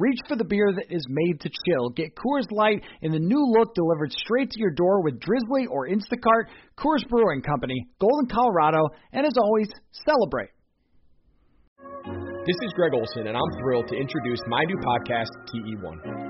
Reach for the beer that is made to chill. Get Coors Light in the new look delivered straight to your door with Drizzly or Instacart. Coors Brewing Company, Golden, Colorado, and as always, celebrate. This is Greg Olsen, and I'm thrilled to introduce my new podcast, TE1.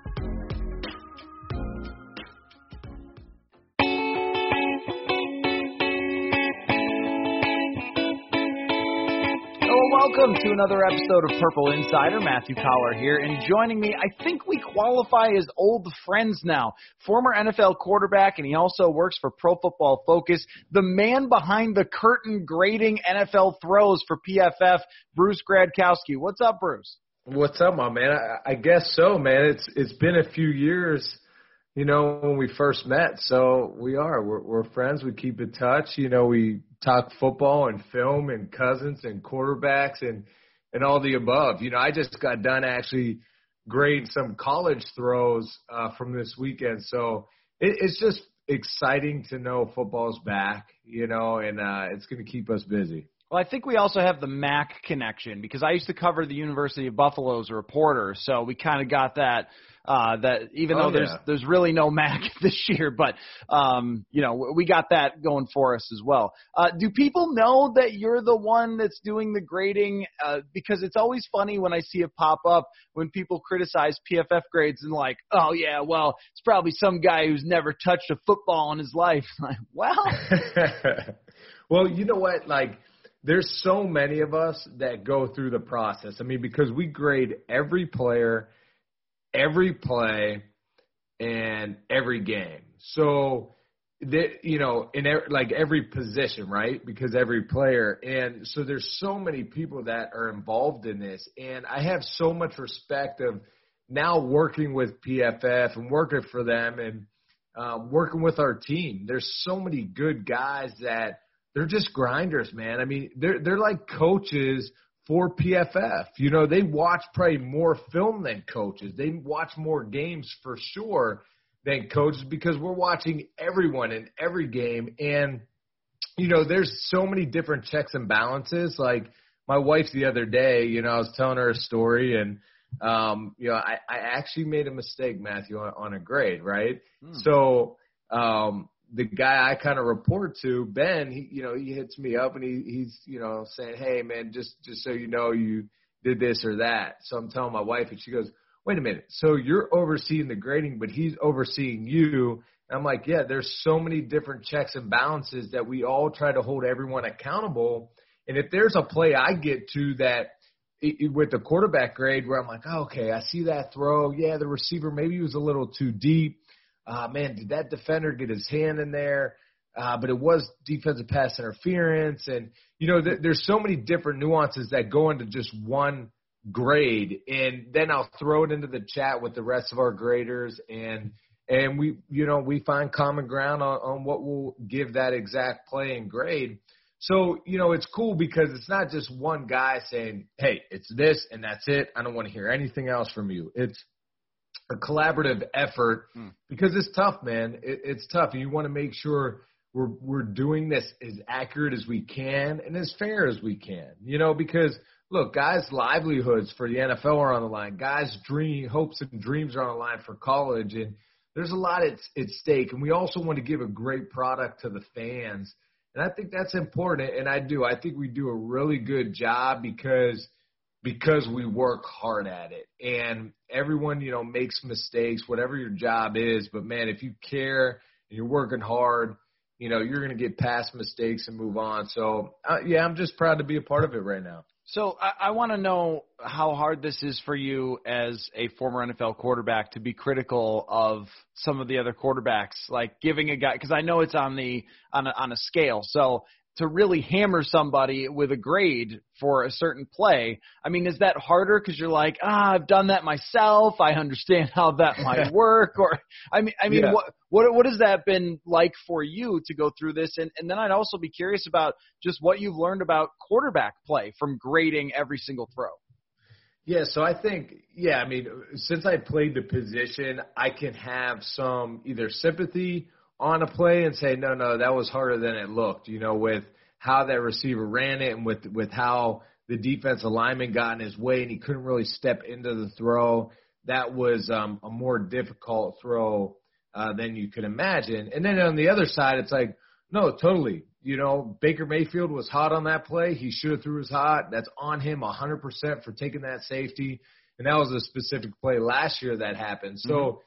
Welcome to another episode of Purple Insider. Matthew Coller here, and joining me, I think we qualify as old friends now. Former NFL quarterback, and he also works for Pro Football Focus. The man behind the curtain grading NFL throws for PFF, Bruce Gradkowski. What's up, Bruce? What's up, my man? I, I guess so, man. It's it's been a few years you know, when we first met. So we are. We're, we're friends. We keep in touch. You know, we talk football and film and cousins and quarterbacks and and all the above. You know, I just got done actually grading some college throws uh, from this weekend. So it, it's just exciting to know football's back. You know, and uh, it's going to keep us busy. Well, I think we also have the MAC connection because I used to cover the University of Buffalo as a reporter, so we kind of got that uh, that even oh, though there's yeah. there's really no MAC this year, but um, you know we got that going for us as well. Uh, do people know that you're the one that's doing the grading? Uh, because it's always funny when I see it pop up when people criticize PFF grades and like, oh yeah, well it's probably some guy who's never touched a football in his life. Like, well, well, you know what, like there's so many of us that go through the process. I mean, because we grade every player every play and every game. So that you know in every, like every position, right? Because every player and so there's so many people that are involved in this and I have so much respect of now working with PFF and working for them and uh, working with our team. There's so many good guys that they're just grinders, man. I mean, they're they're like coaches for PFF. You know, they watch probably more film than coaches. They watch more games for sure than coaches because we're watching everyone in every game. And, you know, there's so many different checks and balances. Like my wife the other day, you know, I was telling her a story and, um, you know, I, I actually made a mistake, Matthew, on, on a grade, right? Hmm. So, um, the guy I kind of report to, Ben, he, you know, he hits me up and he, he's, you know, saying, Hey man, just, just so you know, you did this or that. So I'm telling my wife and she goes, wait a minute. So you're overseeing the grading, but he's overseeing you. And I'm like, yeah, there's so many different checks and balances that we all try to hold everyone accountable. And if there's a play I get to that it, with the quarterback grade where I'm like, oh, okay, I see that throw. Yeah, the receiver maybe was a little too deep uh, man, did that defender get his hand in there? uh, but it was defensive pass interference, and you know, th- there's so many different nuances that go into just one grade, and then I'll throw it into the chat with the rest of our graders, and and we, you know, we find common ground on, on what will give that exact play and grade. So, you know, it's cool because it's not just one guy saying, Hey, it's this and that's it. I don't want to hear anything else from you. It's a collaborative effort hmm. because it's tough, man. It, it's tough. And you want to make sure we're, we're doing this as accurate as we can and as fair as we can, you know, because look, guys' livelihoods for the NFL are on the line. Guys' dream, hopes and dreams are on the line for college. And, there's a lot at, at stake, and we also want to give a great product to the fans. And I think that's important, and I do. I think we do a really good job because because we work hard at it. And everyone, you know, makes mistakes, whatever your job is. But man, if you care and you're working hard, you know, you're going to get past mistakes and move on. So uh, yeah, I'm just proud to be a part of it right now. So I, I want to know how hard this is for you as a former NFL quarterback to be critical of some of the other quarterbacks, like giving a guy because I know it's on the on a, on a scale. So to really hammer somebody with a grade for a certain play. I mean, is that harder because you're like, ah, I've done that myself. I understand how that might work. Or, I mean, I mean, yeah. what what what has that been like for you to go through this? And and then I'd also be curious about just what you've learned about quarterback play from grading every single throw. Yeah, so I think, yeah, I mean, since I played the position, I can have some either sympathy on a play and say, no, no, that was harder than it looked, you know, with how that receiver ran it and with, with how the defense alignment got in his way and he couldn't really step into the throw. That was um, a more difficult throw uh, than you could imagine. And then on the other side, it's like, no, totally. You know, Baker Mayfield was hot on that play. He should have threw his hot. That's on him 100% for taking that safety. And that was a specific play last year that happened. So, mm-hmm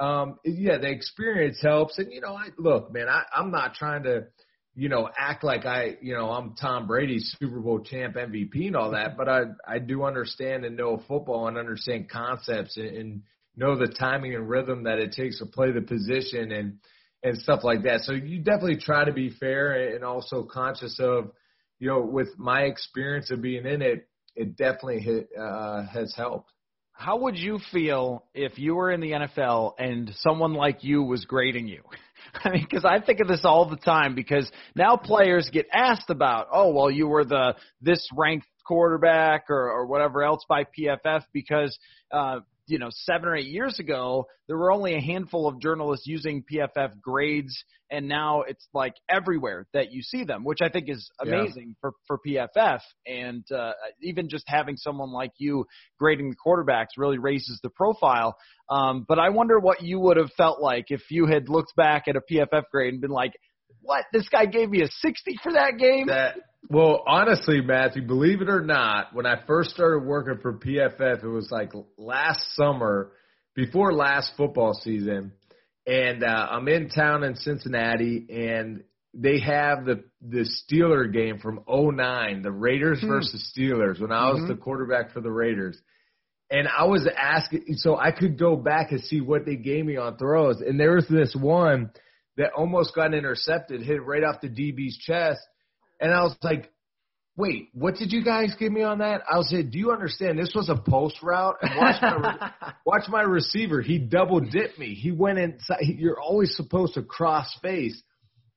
um, yeah, the experience helps. And you know, I look, man, I, I'm not trying to, you know, act like I, you know, I'm Tom Brady's Super Bowl champ MVP and all that, but I, I do understand and know football and understand concepts and, and know the timing and rhythm that it takes to play the position and and stuff like that. So you definitely try to be fair and also conscious of, you know, with my experience of being in it, it definitely hit, uh, has helped how would you feel if you were in the NFL and someone like you was grading you? I mean, because I think of this all the time because now players get asked about, oh, well, you were the this ranked quarterback or, or whatever else by PFF because uh, you know, seven or eight years ago, there were only a handful of journalists using PFF grades, and now it's like everywhere that you see them, which I think is amazing yeah. for for PFF. And uh, even just having someone like you grading the quarterbacks really raises the profile. Um, but I wonder what you would have felt like if you had looked back at a PFF grade and been like, "What? This guy gave me a 60 for that game." That well, honestly, Matthew, believe it or not, when I first started working for PFF, it was like last summer, before last football season, and uh, I'm in town in Cincinnati, and they have the the Steeler game from '09, the Raiders hmm. versus Steelers, when I was mm-hmm. the quarterback for the Raiders. And I was asking, so I could go back and see what they gave me on throws. And there was this one that almost got intercepted, hit right off the DB's chest and I was like, wait, what did you guys give me on that? I was like, do you understand? This was a post route. And watch my, watch my receiver. He double dipped me. He went inside. You're always supposed to cross face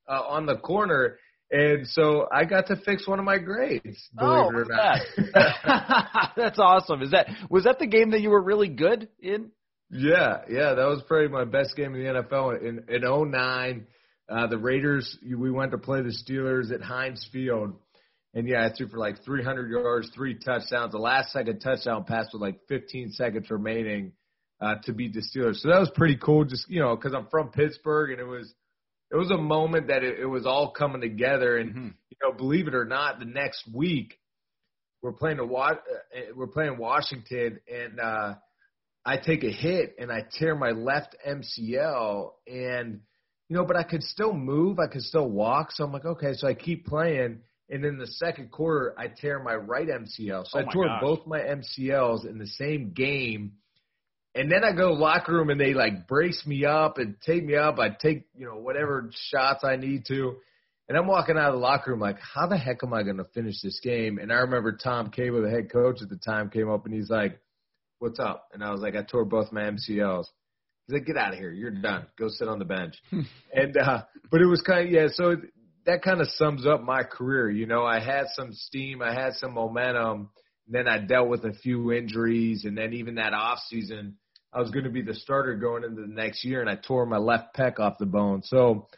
uh, on the corner. And so I got to fix one of my grades. Believe oh, it or not. That? That's awesome. Is that was that the game that you were really good in? Yeah, yeah, that was probably my best game in the NFL in in 09. Uh, the Raiders, we went to play the Steelers at Heinz Field. And yeah, I threw for like 300 yards, three touchdowns. The last second touchdown pass with like 15 seconds remaining uh, to beat the Steelers. So that was pretty cool. Just you know, because I'm from Pittsburgh, and it was it was a moment that it, it was all coming together. And mm-hmm. you know, believe it or not, the next week we're playing a uh, we're playing Washington, and uh, I take a hit and I tear my left MCL and you know, but I could still move, I could still walk. So I'm like, okay, so I keep playing. And in the second quarter, I tear my right MCL. So oh I tore gosh. both my MCLs in the same game. And then I go to the locker room and they like brace me up and take me up. I take, you know, whatever shots I need to. And I'm walking out of the locker room like, how the heck am I going to finish this game? And I remember Tom Cable, the head coach at the time, came up and he's like, what's up? And I was like, I tore both my MCLs. He's like, get out of here. You're done. Go sit on the bench. and, uh, but it was kind of, yeah, so that kind of sums up my career. You know, I had some steam, I had some momentum. then I dealt with a few injuries. And then even that off season, I was going to be the starter going into the next year and I tore my left pec off the bone. So,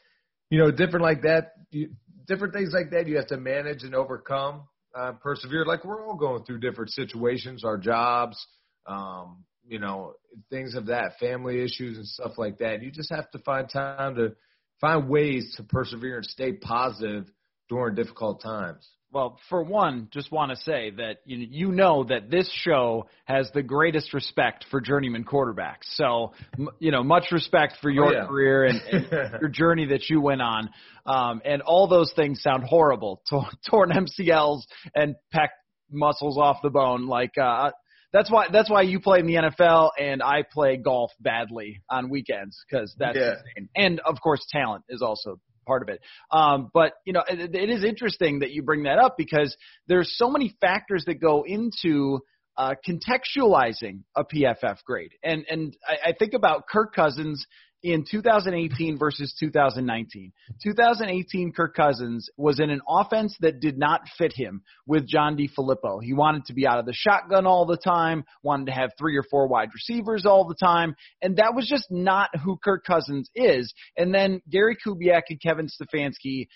you know, different like that, you, different things like that you have to manage and overcome, uh, persevere. Like we're all going through different situations, our jobs, um, you know, things of that, family issues and stuff like that. You just have to find time to find ways to persevere and stay positive during difficult times. Well, for one, just want to say that you you know that this show has the greatest respect for journeyman quarterbacks. So, you know, much respect for your oh, yeah. career and, and your journey that you went on. Um, and all those things sound horrible. Torn MCLs and pec muscles off the bone. Like, uh, that's why that's why you play in the NFL and I play golf badly on weekends because that's yeah. insane. And of course, talent is also part of it. Um, but you know, it, it is interesting that you bring that up because there's so many factors that go into uh, contextualizing a PFF grade, and and I, I think about Kirk Cousins in 2018 versus 2019. 2018, Kirk Cousins was in an offense that did not fit him with John DeFilippo. He wanted to be out of the shotgun all the time, wanted to have three or four wide receivers all the time, and that was just not who Kirk Cousins is. And then Gary Kubiak and Kevin Stefanski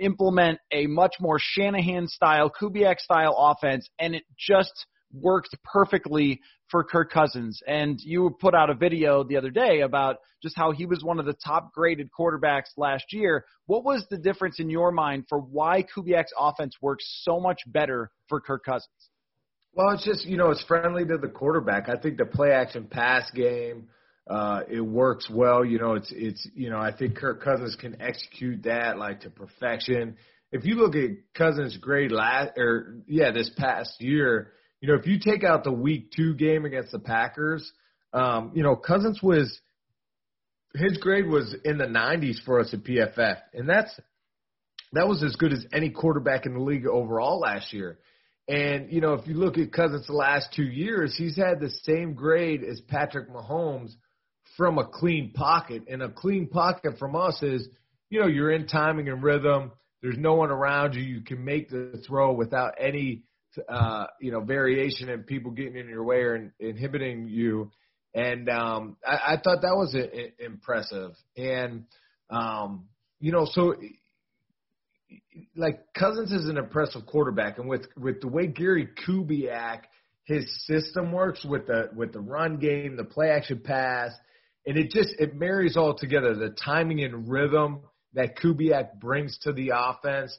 implement a much more Shanahan style, Kubiak style offense, and it just worked perfectly for Kirk Cousins. And you put out a video the other day about just how he was one of the top graded quarterbacks last year. What was the difference in your mind for why Kubiak's offense works so much better for Kirk Cousins? Well, it's just, you know, it's friendly to the quarterback. I think the play action pass game, uh, it works well. You know, it's, it's, you know, I think Kirk Cousins can execute that like to perfection. If you look at Cousins' grade last, or yeah, this past year, you know, if you take out the week two game against the Packers, um, you know, Cousins was his grade was in the 90s for us at PFF, and that's that was as good as any quarterback in the league overall last year. And you know, if you look at Cousins the last two years, he's had the same grade as Patrick Mahomes from a clean pocket. And a clean pocket from us is, you know, you're in timing and rhythm. There's no one around you. You can make the throw without any uh, you know, variation and people getting in your way or in, inhibiting you. And um, I, I thought that was a, a, impressive. And um, you know, so like Cousins is an impressive quarterback, and with with the way Gary Kubiak his system works with the with the run game, the play action pass, and it just it marries all together. The timing and rhythm that Kubiak brings to the offense uh,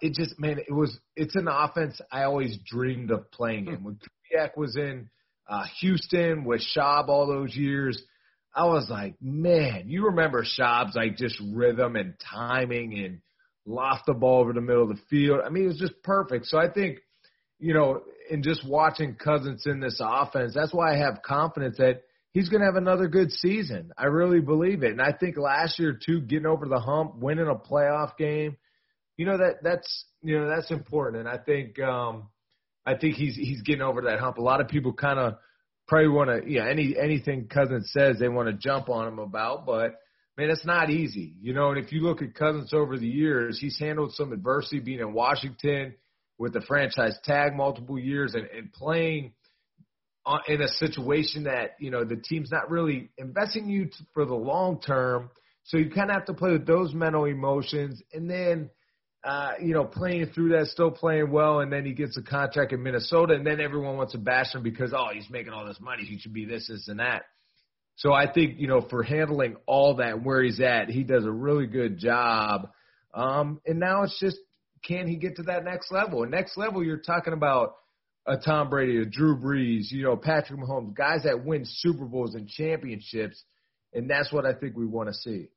it just man, it was it's an offense I always dreamed of playing in. When Kubiak was in uh, Houston with Schaub all those years, I was like, man, you remember Schaub's like just rhythm and timing and loft the ball over the middle of the field. I mean, it was just perfect. So I think, you know, in just watching Cousins in this offense, that's why I have confidence that he's going to have another good season. I really believe it. And I think last year too, getting over the hump, winning a playoff game you know that that's you know that's important, and I think um, I think he's he's getting over that hump. A lot of people kind of probably want to yeah any anything Cousins says they want to jump on him about, but man, it's not easy, you know. And if you look at Cousins over the years, he's handled some adversity being in Washington with the franchise tag multiple years and, and playing in a situation that you know the team's not really investing you for the long term. So you kind of have to play with those mental emotions, and then uh, you know, playing through that, still playing well, and then he gets a contract in Minnesota, and then everyone wants to bash him because oh, he's making all this money, he should be this, this, and that. So I think you know, for handling all that where he's at, he does a really good job. Um, and now it's just can he get to that next level? And next level, you're talking about a Tom Brady, a Drew Brees, you know, Patrick Mahomes, guys that win Super Bowls and championships, and that's what I think we want to see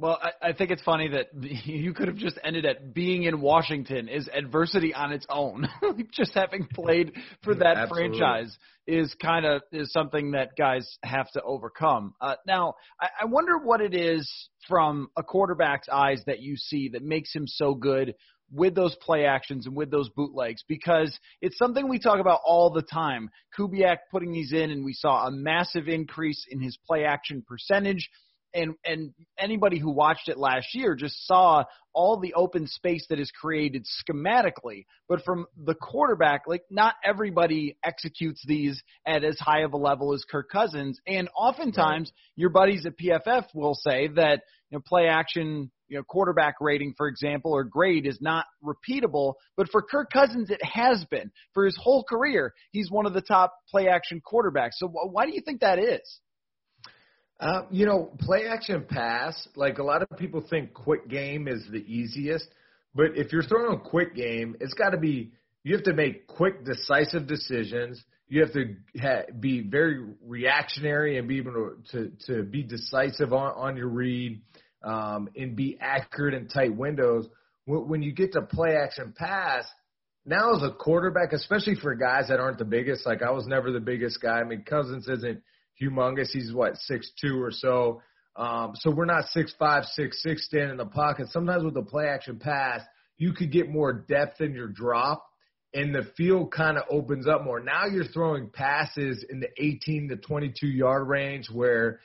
Well, I, I think it's funny that you could have just ended at being in Washington is adversity on its own. just having played for that Absolutely. franchise is kind of is something that guys have to overcome. Uh, now, I, I wonder what it is from a quarterback's eyes that you see that makes him so good with those play actions and with those bootlegs because it's something we talk about all the time. Kubiak putting these in, and we saw a massive increase in his play action percentage and and anybody who watched it last year just saw all the open space that is created schematically. But from the quarterback like not everybody executes these at as high of a level as Kirk Cousins. And oftentimes right. your buddies at PFF will say that you know play action you know quarterback rating for example or grade is not repeatable. But for Kirk Cousins it has been. For his whole career he's one of the top play action quarterbacks. So why do you think that is uh, you know, play action pass, like a lot of people think quick game is the easiest, but if you're throwing a quick game, it's got to be, you have to make quick, decisive decisions. You have to ha- be very reactionary and be able to, to, to be decisive on, on your read um, and be accurate in tight windows. When, when you get to play action pass, now as a quarterback, especially for guys that aren't the biggest, like I was never the biggest guy. I mean, Cousins isn't humongous. He's what six two or so. Um, so we're not six five, six six standing in the pocket. Sometimes with the play action pass, you could get more depth in your drop, and the field kind of opens up more. Now you're throwing passes in the 18 to 22 yard range where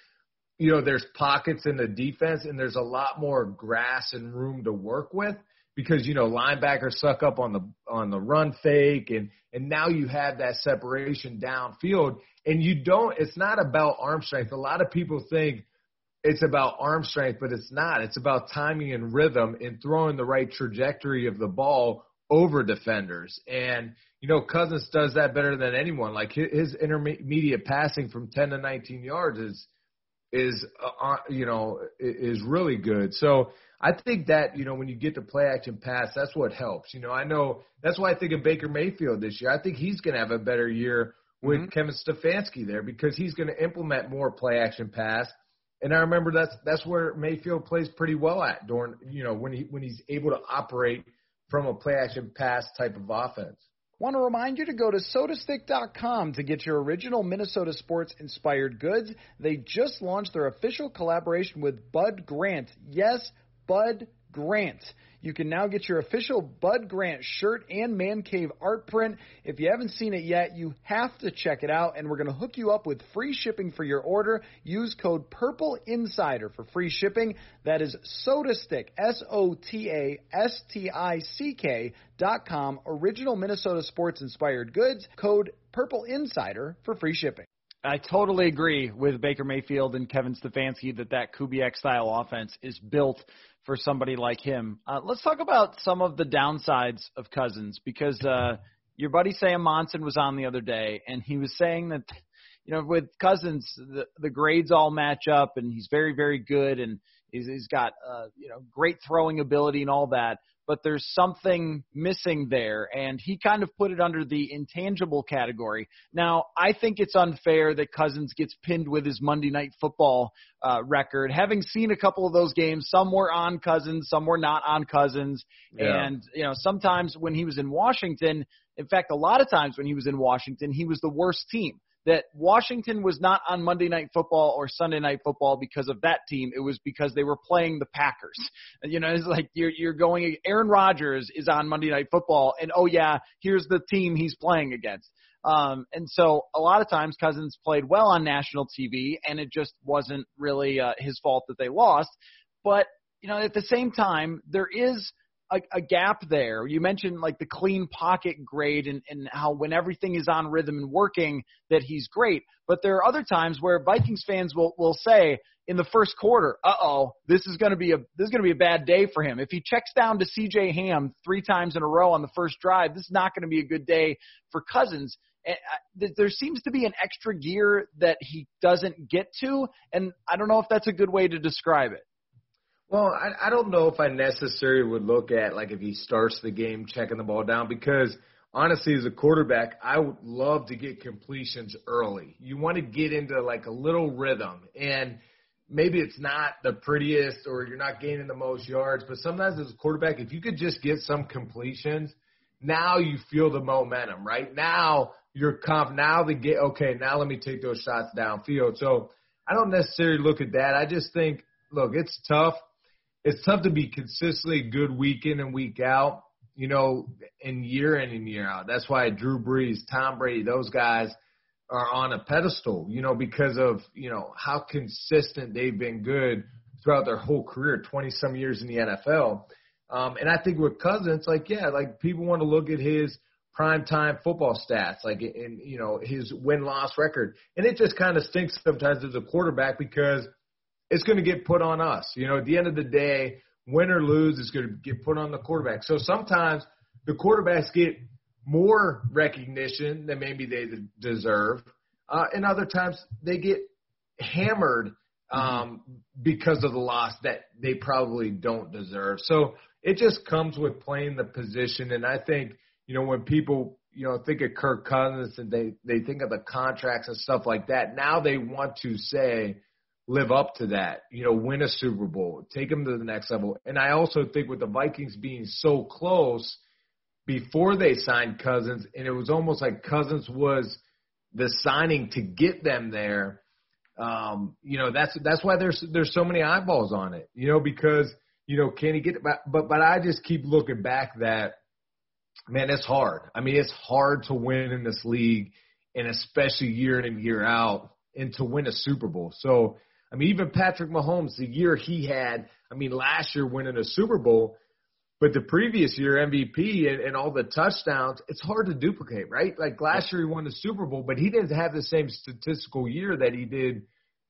you know there's pockets in the defense and there's a lot more grass and room to work with because you know linebackers suck up on the on the run fake and and now you have that separation downfield. And you don't it's not about arm strength. A lot of people think it's about arm strength but it's not. It's about timing and rhythm and throwing the right trajectory of the ball over defenders. And you know Cousins does that better than anyone. Like his intermediate passing from 10 to 19 yards is is uh, you know is really good. So I think that, you know, when you get the play action pass, that's what helps. You know, I know that's why I think of Baker Mayfield this year. I think he's going to have a better year with mm-hmm. Kevin Stefanski there because he's going to implement more play action pass. And I remember that's that's where Mayfield plays pretty well at during you know when he when he's able to operate from a play action pass type of offense. Want to remind you to go to sotastick.com to get your original Minnesota sports inspired goods. They just launched their official collaboration with Bud Grant. Yes, Bud Grant. You can now get your official Bud Grant shirt and Man Cave art print. If you haven't seen it yet, you have to check it out, and we're going to hook you up with free shipping for your order. Use code Purple Insider for free shipping. That is SotaStick, S O T A S T I C K dot com. Original Minnesota sports inspired goods. Code Purple Insider for free shipping. I totally agree with Baker Mayfield and Kevin Stefanski that that Kubiak style offense is built for somebody like him. Uh, let's talk about some of the downsides of Cousins because uh, your buddy Sam Monson was on the other day and he was saying that you know with Cousins the the grades all match up and he's very very good and he's, he's got uh, you know great throwing ability and all that but there's something missing there. And he kind of put it under the intangible category. Now, I think it's unfair that Cousins gets pinned with his Monday Night Football uh, record. Having seen a couple of those games, some were on Cousins, some were not on Cousins. Yeah. And, you know, sometimes when he was in Washington, in fact, a lot of times when he was in Washington, he was the worst team that Washington was not on Monday Night Football or Sunday Night Football because of that team. It was because they were playing the Packers. You know, it's like you're you're going. Aaron Rodgers is on Monday Night Football, and oh yeah, here's the team he's playing against. Um, and so a lot of times Cousins played well on national TV, and it just wasn't really uh, his fault that they lost. But you know, at the same time, there is a, a gap there. You mentioned like the clean pocket grade and, and how when everything is on rhythm and working that he's great. But there are other times where Vikings fans will will say in the first quarter, "Uh oh, this is to be a this is to be a bad day for him." If he checks down to C.J. Ham three times in a row on the first drive, this is not going to be a good day for Cousins. And there seems to be an extra gear that he doesn't get to, and I don't know if that's a good way to describe it. Well, I, I don't know if I necessarily would look at like if he starts the game checking the ball down because honestly, as a quarterback, I would love to get completions early. You want to get into like a little rhythm, and maybe it's not the prettiest or you're not gaining the most yards, but sometimes as a quarterback, if you could just get some completions, now you feel the momentum, right? Now you're confident. Now the get okay. Now let me take those shots downfield. So I don't necessarily look at that. I just think, look, it's tough. It's tough to be consistently good week in and week out. You know, in year in and year out. That's why Drew Brees, Tom Brady, those guys are on a pedestal. You know, because of you know how consistent they've been good throughout their whole career, twenty some years in the NFL. Um, and I think with Cousins, like yeah, like people want to look at his prime time football stats, like in you know his win loss record, and it just kind of stinks sometimes as a quarterback because it's going to get put on us. You know, at the end of the day, win or lose, it's going to get put on the quarterback. So sometimes the quarterbacks get more recognition than maybe they deserve, uh, and other times they get hammered um, because of the loss that they probably don't deserve. So it just comes with playing the position, and I think you know, when people, you know, think of Kirk Cousins and they, they think of the contracts and stuff like that, now they want to say, live up to that, you know, win a Super Bowl, take them to the next level. And I also think with the Vikings being so close before they signed Cousins, and it was almost like Cousins was the signing to get them there. Um, you know, that's that's why there's there's so many eyeballs on it. You know, because you know, can he get? But but, but I just keep looking back that man, it's hard. I mean, it's hard to win in this league, and especially year in and year out, and to win a Super Bowl. So, I mean, even Patrick Mahomes, the year he had, I mean, last year winning a Super Bowl, but the previous year MVP and, and all the touchdowns, it's hard to duplicate, right? Like last year he won the Super Bowl, but he didn't have the same statistical year that he did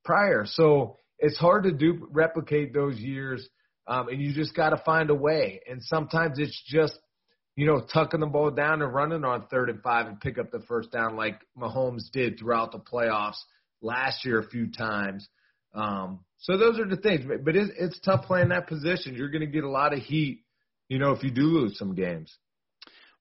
prior. So it's hard to do replicate those years, um, and you just got to find a way. And sometimes it's just you know, tucking the ball down and running on third and five and pick up the first down like Mahomes did throughout the playoffs last year a few times. Um, so those are the things, but it's, it's tough playing that position. You're going to get a lot of heat, you know, if you do lose some games.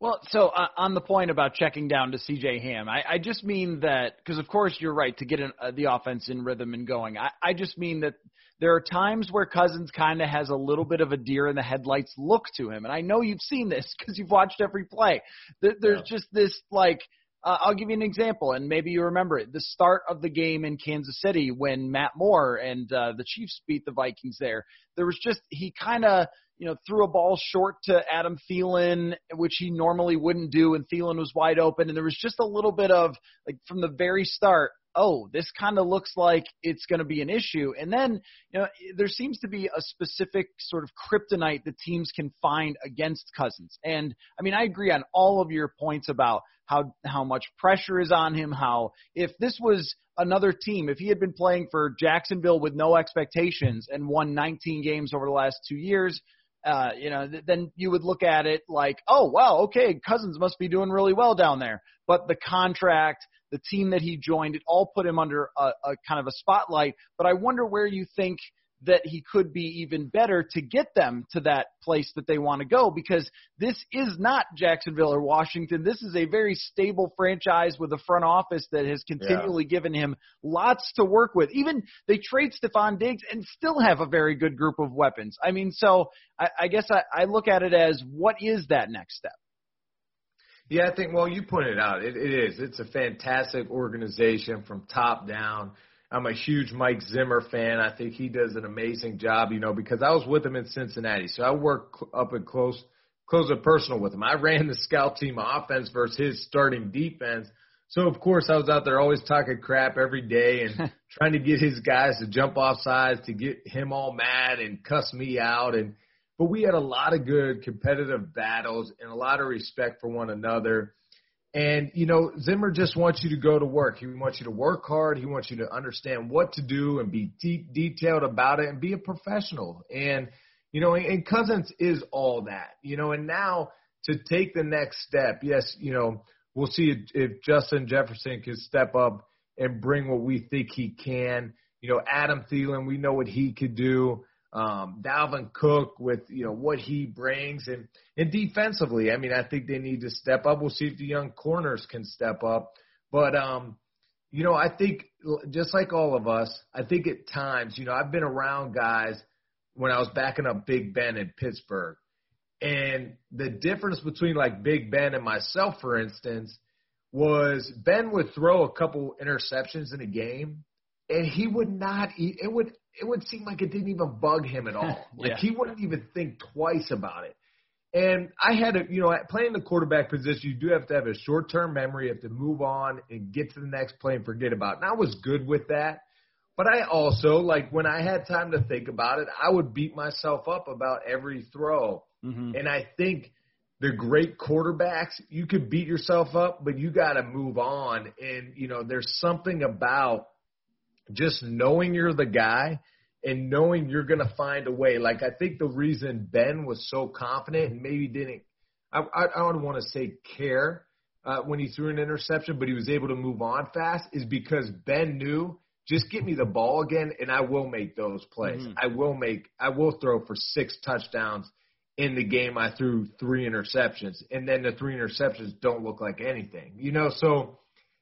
Well, so uh, on the point about checking down to CJ Ham, I, I just mean that because of course you're right to get an, uh, the offense in rhythm and going. I, I just mean that there are times where Cousins kind of has a little bit of a deer in the headlights look to him, and I know you've seen this because you've watched every play. There's yeah. just this like. Uh, I'll give you an example, and maybe you remember it. The start of the game in Kansas City when Matt Moore and uh, the Chiefs beat the Vikings there. There was just he kind of you know, threw a ball short to Adam Thielen, which he normally wouldn't do, and Thielen was wide open. And there was just a little bit of, like, from the very start, oh, this kind of looks like it's going to be an issue. And then, you know, there seems to be a specific sort of kryptonite that teams can find against Cousins. And I mean, I agree on all of your points about how how much pressure is on him, how if this was another team, if he had been playing for Jacksonville with no expectations and won 19 games over the last 2 years, uh, you know, th- then you would look at it like, oh, wow, okay, Cousins must be doing really well down there. But the contract, the team that he joined, it all put him under a, a kind of a spotlight. But I wonder where you think that he could be even better to get them to that place that they want to go because this is not Jacksonville or Washington. This is a very stable franchise with a front office that has continually yeah. given him lots to work with. Even they trade Stefon Diggs and still have a very good group of weapons. I mean, so I, I guess I, I look at it as what is that next step? Yeah, I think, well, you pointed out, it, it is. It's a fantastic organization from top down. I'm a huge Mike Zimmer fan. I think he does an amazing job, you know, because I was with him in Cincinnati. So I work up and close, close and personal with him. I ran the scout team offense versus his starting defense. So of course I was out there always talking crap every day and trying to get his guys to jump off sides to get him all mad and cuss me out and but we had a lot of good competitive battles and a lot of respect for one another. And, you know, Zimmer just wants you to go to work. He wants you to work hard. He wants you to understand what to do and be deep, detailed about it and be a professional. And, you know, and Cousins is all that, you know, and now to take the next step, yes, you know, we'll see if, if Justin Jefferson can step up and bring what we think he can. You know, Adam Thielen, we know what he could do um, Dalvin Cook with you know what he brings and and defensively, I mean, I think they need to step up. We'll see if the young corners can step up, but um, you know, I think just like all of us, I think at times, you know, I've been around guys when I was backing up Big Ben in Pittsburgh. And the difference between like Big Ben and myself, for instance, was Ben would throw a couple interceptions in a game and he would not it would it would seem like it didn't even bug him at all. Like Yeah. he wouldn't even think twice about it. And I had to, you know, playing the quarterback position, you do have to have a short term memory. You have to move on and get to the next play and forget about it. And I was good with that. But I also, like, when I had time to think about it, I would beat myself up about every throw. Mm-hmm. And I think the great quarterbacks, you could beat yourself up, but you got to move on. And, you know, there's something about just knowing you're the guy and knowing you're going to find a way. Like, I think the reason Ben was so confident and maybe didn't, I, I, I don't want to say care uh, when he threw an interception, but he was able to move on fast is because Ben knew just get me the ball again and I will make those plays. Mhm. I will make, I will throw for six touchdowns in the game I threw three interceptions and then the three interceptions don't look like anything, you know? So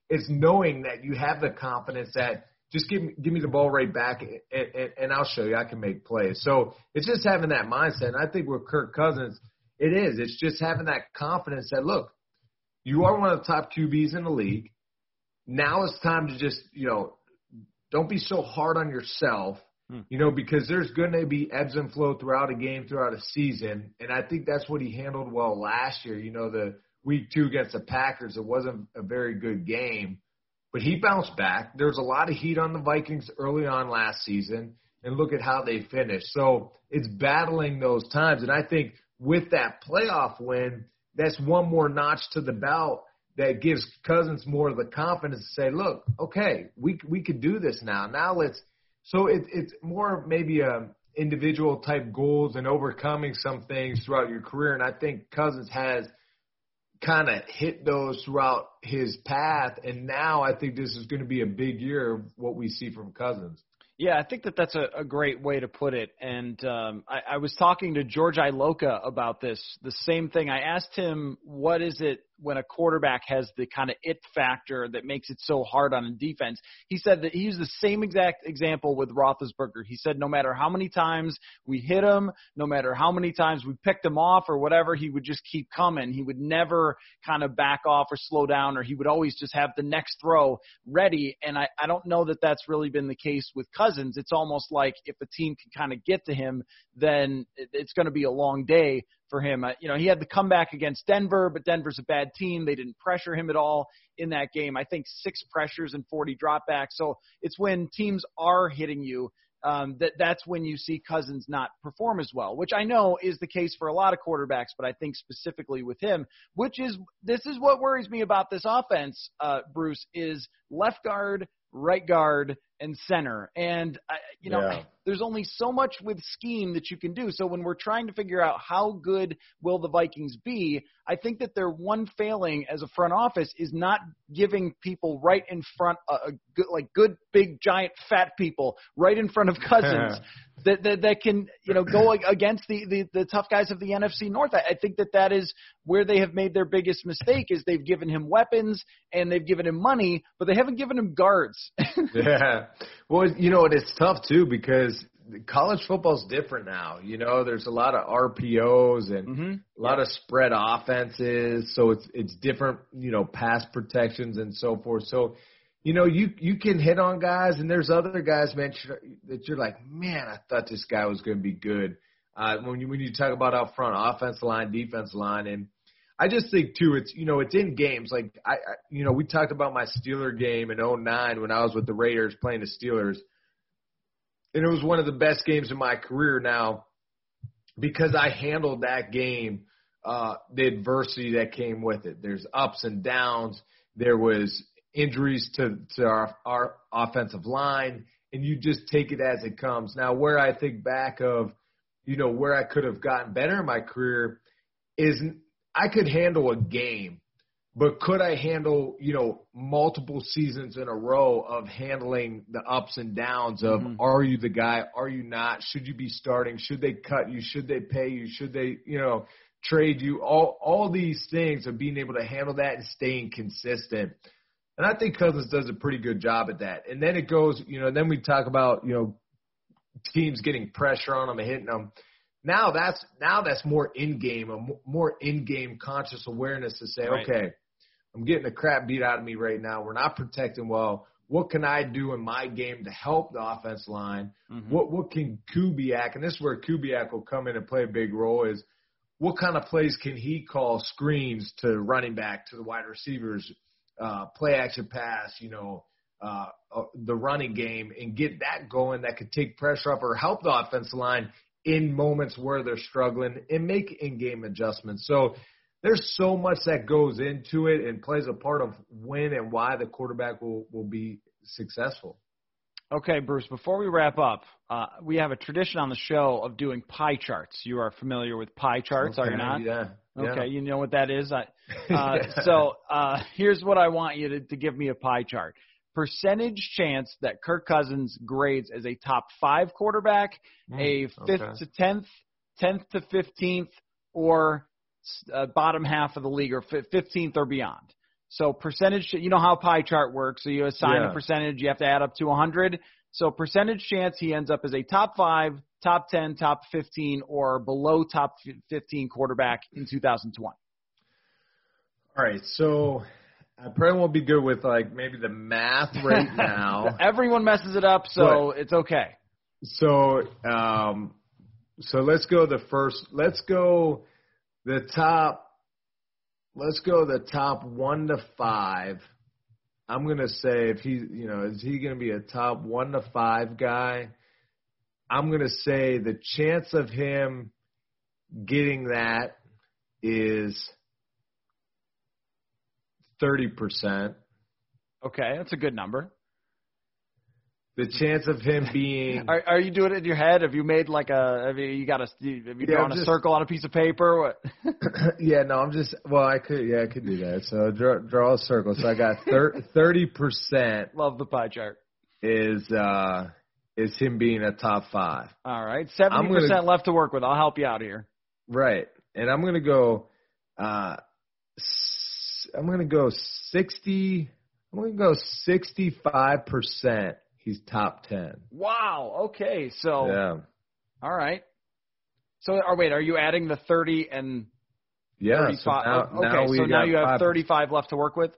it's knowing that you have the confidence that just give me, give me the ball right back and, and, and I'll show you I can make plays. So it's just having that mindset. And I think with Kirk Cousins, it is. It's just having that confidence that look, you are one of the top QBs in the league. Now it's time to just, you know, don't be so hard on yourself, Hmm. you know, because there's going to be ebbs and flow throughout a game, throughout a season. And I think that's what he handled well last year. You know, the week two against the Packers, it wasn't a very good game, but he bounced back. There was a lot of heat on the Vikings early on last season, and look at how they finished. So it's battling those times. And I think with that playoff win, that's one more notch to the belt that gives Cousins more of the confidence to say, look, okay, we we could do this now. Now let's. So it, it's more maybe a individual type goals and overcoming some things throughout your career. And I think Cousins has kind of hit those throughout his path. And now I think this is going to be a big year of what we see from Cousins. Yeah, I think that that's a, a great way to put it. And um, I, I was talking to George Iloka about this, the same thing. I asked him, what is it when a quarterback has the kind of it factor that makes it so hard on a defense? He said that he used the same exact example with Roethlisberger. He said no matter how many times we hit him, no matter how many times we picked him off or whatever, he would just keep coming. He would never kind of back off or slow down, or he would always just have the next throw ready. And I, I don't know that that's really been the case with Cousins. It's almost like if a team can kind of get to him, then it's going to be a long day for him. Uh, you know, he had the comeback against Denver, but Denver's a bad team. They didn't pressure him at all in that game. I think six pressures and 40 dropbacks. So it's when teams are hitting you um, that that's when you see Cousins not perform as well, which I know is the case for a lot of quarterbacks, but I think specifically with him, which is this is what worries me about this offense, uh, Bruce, is left guard, right guard, and center. And I, you know, Yeah. there's only so much with scheme that you can do. So when we're trying to figure out how good will the Vikings be, I think that their one failing as a front office is not giving people right in front, uh, a good, like good, big, giant, fat people right in front of Cousins that, that that can you know go against the, the the tough guys of the NFC North. I, I think that that is where they have made their biggest mistake is they've given him weapons and they've given him money, but they haven't given him guards. yeah. Well, you know, and it's tough too because college football's different now. You know, there's a lot of RPOs and mm-hmm. a lot of spread offenses, so it's it's different, you know, pass protections and so forth. So, you know, you you can hit on guys, and there's other guys, man, that you're like, man, I thought this guy was going to be good. Uh, when you when you talk about out front, offensive line, defense line, and I just think too, it's you know, it's in games. Like I, I you know, we talked about my Steeler game in '09 when I was with the Raiders playing the Steelers, and it was one of the best games in my career. Now, because I handled that game, uh, the adversity that came with it. There's ups and downs. There was injuries to to our our offensive line, and you just take it as it comes. Now, where I think back of, you know, where I could have gotten better in my career is I could handle a game, but could I handle, you know, multiple seasons in a row of handling the ups and downs of Mhm. are you the guy, are you not, should you be starting, should they cut you, should they pay you, should they, you know, trade you, all all these things of being able to handle that and staying consistent. And I think Cousins does a pretty good job at that. And then it goes, you know, then we talk about, you know, teams getting pressure on them and hitting them. Now that's now that's more in game, a more in game conscious awareness to say, right. okay, I'm getting the crap beat out of me right now. We're not protecting well. What can I do in my game to help the offense line? Mm-hmm. What what can Kubiak and this is where Kubiak will come in and play a big role is what kind of plays can he call screens to running back to the wide receivers, uh, play action pass, you know, uh, uh, the running game and get that going that could take pressure off or help the offensive line in moments where they're struggling and make in-game adjustments. So there's so much that goes into it and plays a part of when and why the quarterback will, will be successful. Okay, Bruce, before we wrap up, uh, we have a tradition on the show of doing pie charts. You are familiar with pie charts, okay, are you not? Yeah. Okay, yeah. you know what that is. I, uh, so uh, here's what I want you to, to give me a pie chart percentage chance that Kirk Cousins grades as a top five quarterback, mm, a fifth okay. to tenth, tenth to fifteenth, or uh, bottom half of the league, or fifteenth or beyond. So percentage, you know how pie chart works. So you assign yeah. a percentage, you have to add up to 100. So percentage chance he ends up as a top five, top 10, top 15, or below top 15 quarterback in 2020. All right. So I probably won't be good with like maybe the math right now. Everyone messes it up, so but, it's okay. So, um, so let's go the first. Let's go the top. Let's go the top one to five. I'm gonna say if he, you know, is he gonna be a top one to five guy? I'm gonna say the chance of him getting that is 30%. Okay, that's a good number. The chance of him being are, are you doing it in your head? Have you made like a have you, you got a have you yeah, drawn a circle on a piece of paper? What? yeah, no, I'm just well, I could yeah, I could do that. So draw draw a circle. So I got thirty percent. Love the pie chart. Is uh is him being a top five. All right, seventy percent left to work with. I'll help you out here. Right, and I'm gonna go. uh I'm gonna go sixty. I'm gonna go sixty-five percent. He's top ten. Wow. Okay. So. Yeah. All right. So, or wait, are you adding the thirty and? Yeah. 35? So now, okay. Now so now you have thirty-five left to work with.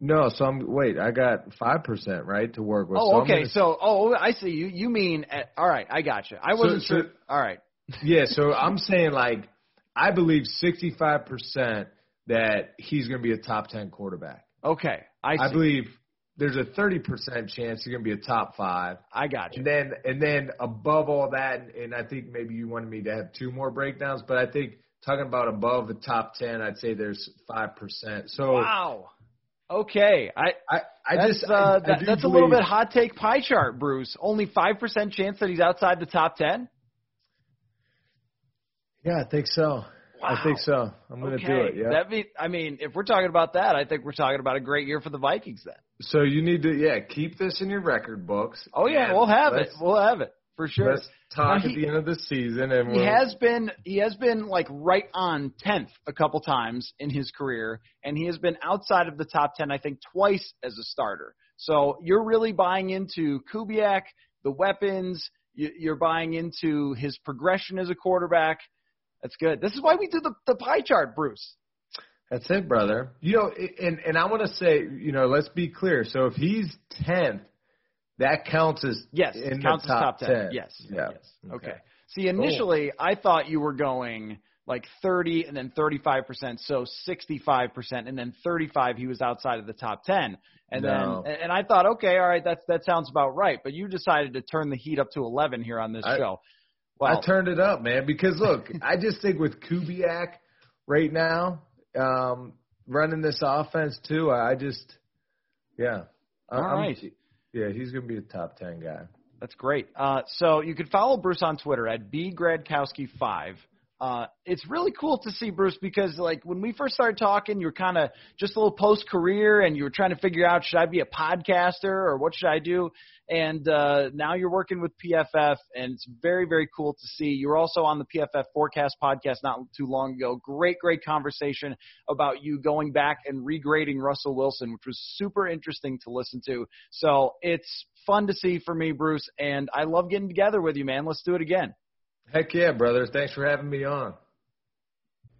No, so I'm wait. I got five percent right to work with. Oh, so okay. Gonna, so, oh, I see. You you mean at, all right? I got you. I wasn't so, sure. So, all right. yeah. So I'm saying like I believe sixty-five percent that he's going to be a top 10 quarterback. Okay. I, I believe there's a 30% chance he's going to be a top five. I got you. And then, and then above all that, and I think maybe you wanted me to have two more breakdowns, but I think talking about above the top 10, I'd say there's 5%. So, wow. Okay. I, I, I that's, just, uh, I, that, I that's believe, a little bit hot take pie chart, Bruce. Only 5% chance that he's outside the top 10? Yeah, I think so. Wow. I think so. I'm going to okay. do it. Yeah. That mean, I mean, if we're talking about that, I think we're talking about a great year for the Vikings then. So you need to, yeah, keep this in your record books. Oh yeah, we'll have it. We'll have it for sure. Let's talk he, at the end of the season, and he has been he has been like right on tenth a couple times in his career, and he has been outside of the top ten, I think, twice as a starter. So you're really buying into Kubiak, the weapons. You're buying into his progression as a quarterback. That's good. This is why we do the, the pie chart, Bruce. That's it, brother. You know, and and I want to say, you know, let's be clear. So if he's tenth, that counts as yes, in counts the top, as top 10. 10. Yes. Yeah. Yes. Okay. okay. See, initially cool. I thought you were going like 30 and then 35%, so 65%, and then 35 he was outside of the top 10. And no. then and I thought, okay, all right, that's that sounds about right. But you decided to turn the heat up to 11 here on this I, show. I turned it up, man, because look, I just think with Kubiak right now, um, running this offense too, I just, yeah. All I'm. Yeah, he's going to be a top 10 guy. That's great. Uh, so you can follow Bruce on Twitter at bgradkowski5. Uh, it's really cool to see Bruce because like when we first started talking, you were kind of just a little post career and you were trying to figure out should I be a podcaster or what should I do? And uh, now you're working with PFF, and it's very very cool to see. You were also on the PFF Forecast podcast not too long ago. Great great conversation about you going back and regrading Russell Wilson, which was super interesting to listen to. So it's fun to see for me, Bruce, and I love getting together with you, man. Let's do it again. Heck yeah, brother. Thanks for having me on.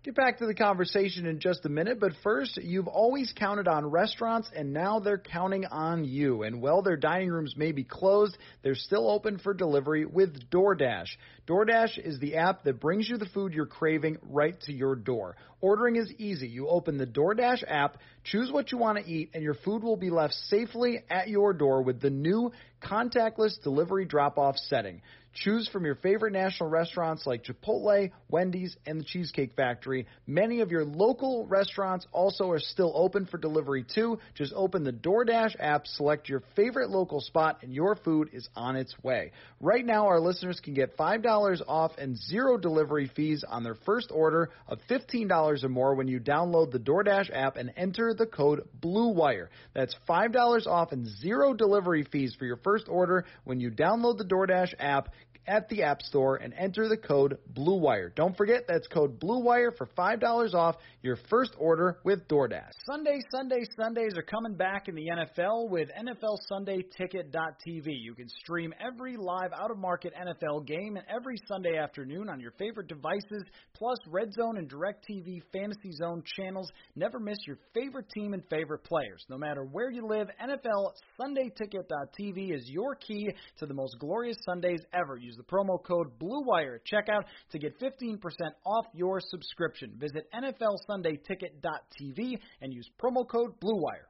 Get back to the conversation in just a minute, but first, you've always counted on restaurants and now they're counting on you. And while their dining rooms may be closed, they're still open for delivery with DoorDash. DoorDash is the app that brings you the food you're craving right to your door. Ordering is easy. You open the DoorDash app, choose what you want to eat, and your food will be left safely at your door with the new contactless delivery drop off setting. Choose from your favorite national restaurants like Chipotle, Wendy's, and the Cheesecake Factory. Many of your local restaurants also are still open for delivery too. Just open the DoorDash app, select your favorite local spot, and your food is on its way. Right now, our listeners can get $5 off and zero delivery fees on their first order of $15 or more when you download the DoorDash app and enter the code BLUEWIRE. That's $5 off and zero delivery fees for your first order when you download the DoorDash app at the App Store and enter the code BLUEWIRE. Don't forget that's code BLUEWIRE for $5 off your first order with DoorDash. Sunday, Sunday, Sundays are coming back in the NFL with NFL Sunday Ticket.tv. You can stream every live out of market NFL game and every Sunday afternoon on your favorite devices, plus Red Zone and DirecTV Fantasy Zone channels. Never miss your favorite team and favorite players. No matter where you live, NFL Sunday Ticket.tv is your key to the most glorious Sundays ever. Use the promo code BLUEWIRE at checkout to get 15% off your subscription. Visit NFLSundayTicket.tv and use promo code BLUEWIRE.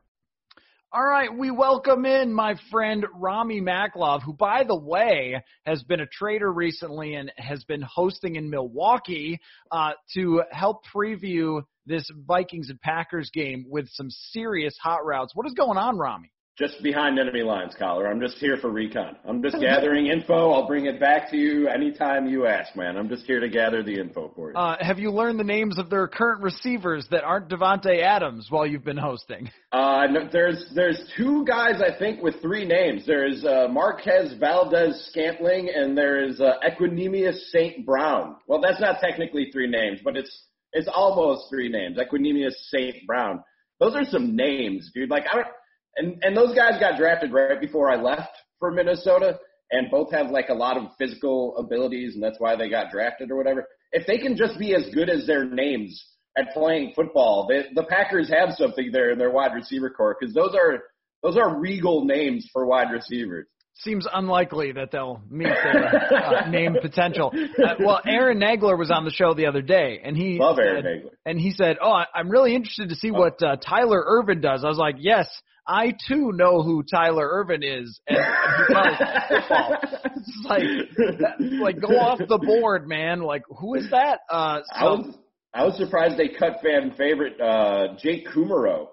All right, we welcome in my friend Rami Maklov, who, by the way, has been a trader recently and has been hosting in Milwaukee uh, to help preview this Vikings and Packers game with some serious hot routes. What is going on, Rami? Just behind enemy lines, Coller. I'm just here for recon. I'm just gathering info. I'll bring it back to you anytime you ask, man. I'm just here to gather the info for you. Uh, have you learned the names of their current receivers that aren't Davante Adams while you've been hosting? Uh, no, there's there's two guys I think with three names. There's uh, Marquez Valdes-Scantling and there's uh, Equanimeous St. Brown. Well, that's not technically three names, but it's it's almost three names. Equanimeous St. Brown. Those are some names, dude. Like I don't and and those guys got drafted right before I left for Minnesota, and both have like a lot of physical abilities, and that's why they got drafted or whatever. If they can just be as good as their names at playing football, they, the Packers have something there in their wide receiver core because those are those are regal names for wide receivers. Seems unlikely that they'll meet their uh, name potential. Uh, well, Aaron Nagler was on the show the other day, and he Love said, Aaron Nagler. and he said, "Oh, I'm really interested to see what uh, Tyler Ervin does." I was like, "Yes, I too know who Tyler Ervin is, and he football. It's like, that, like go off the board, man. Like, who is that? Uh, so, I was I was surprised they cut fan favorite uh, Jake Kumerow.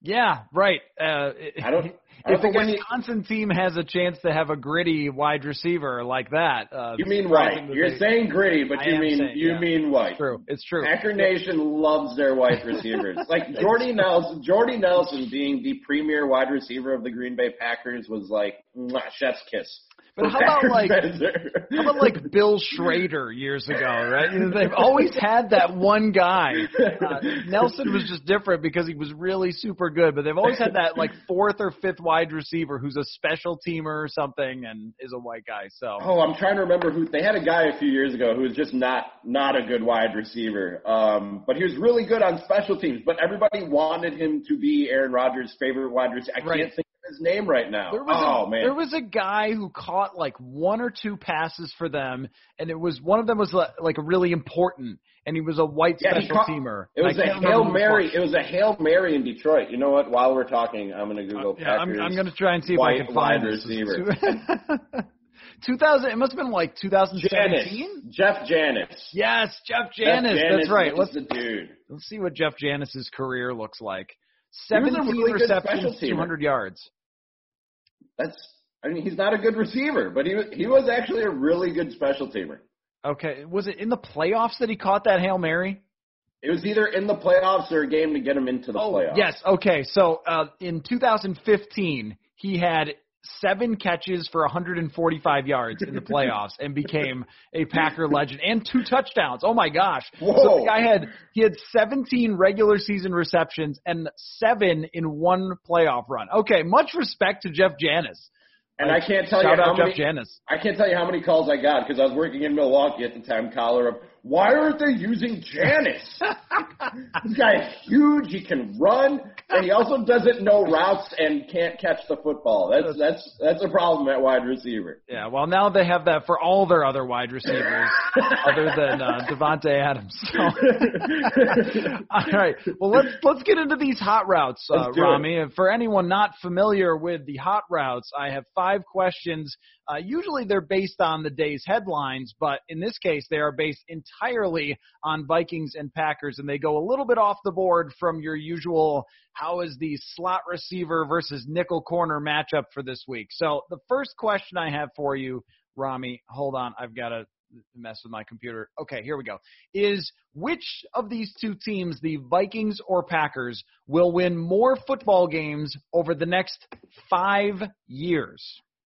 Yeah, right. Uh, I don't. If the Wisconsin team has a chance to have a gritty wide receiver like that, uh, you mean white. You're they- saying gritty, but I you mean saying, you yeah. mean white. It's true. It's true. Packer Nation loves their wide receivers. like Jordy Nelson, Jordy Nelson being the premier wide receiver of the Green Bay Packers was like mwah, chef's kiss. But how about, like- How about like Bill Schroeder years ago, right? You know, they've always had that one guy. Uh, Nelson was just different because he was really super good, but they've always had that like fourth or fifth wide receiver who's a special teamer or something and is a white guy. So Oh, I'm trying to remember who they had a guy a few years ago who was just not not a good wide receiver. Um, but he was really good on special teams. But everybody wanted him to be Aaron Rodgers' favorite wide receiver. I Right. can't think his name right now. There was oh a, man, there was a guy who caught like one or two passes for them, and it was one of them was like, really important, and he was a white Yeah, special caught- temer. It was a hail mary. It was a hail mary in Detroit. You know what? While we're talking, I'm going to Google uh, yeah, I'm, I'm going to try and see if I can find wide this. receiver. 2000. It must have been like 2017. Janis, Jeff Janis. Yes, Jeff Jeff Janis. That's right. Let's the dude. let's see what Jeff Janis's career looks like. He was a 17 really receptions, 200 yards. That's. I mean, he's not a good receiver, but he was he was actually a really good special teamer. Okay, was it in the playoffs that he caught that hail mary? It was either in the playoffs or a game to get him into the oh, playoffs. Yes. Okay. So uh, in 2015, he had seven catches for 145 yards in the playoffs and became a Packer legend and two touchdowns. Oh my gosh. Whoa. So the guy had he had 17 regular season receptions and seven in one playoff run. Okay, much respect to Jeff Janis. And I can't tell you how out many. Jeff Janis. I can't tell you how many calls I got because I was working in Milwaukee at the time. Caller of why aren't they using Janis? this guy is huge. He can run, and he also doesn't know routes and can't catch the football. That's that's that's a problem at wide receiver. Yeah, well now they have that for all their other wide receivers other than uh, Davante Adams. So. all right, well let's let's get into these hot routes, uh, Let's it. Rami. For anyone not familiar with the hot routes, I have five questions. Uh, usually they're based on the day's headlines, but in this case they are based entirely on Vikings and Packers, and they go a little bit off the board from your usual how is the slot receiver versus nickel corner matchup for this week. So the first question I have for you, Rami, hold on, I've got to mess with my computer. Okay, here we go. Is which of these two teams, the Vikings or Packers, will win more football games over the next five years?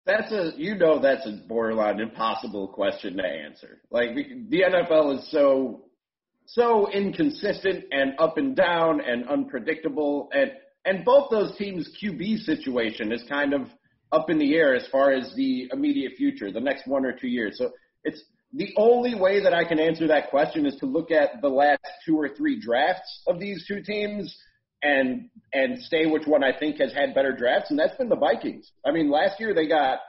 That's a you know that's a borderline impossible question to answer. Like the NFL is so so inconsistent and up and down and unpredictable and and both those teams QB situation is kind of up in the air as far as the immediate future, the next one or two years. So it's the only way that I can answer that question is to look at the last two or three drafts of these two teams and and say which one I think has had better drafts, and that's been the Vikings. I mean, last year they got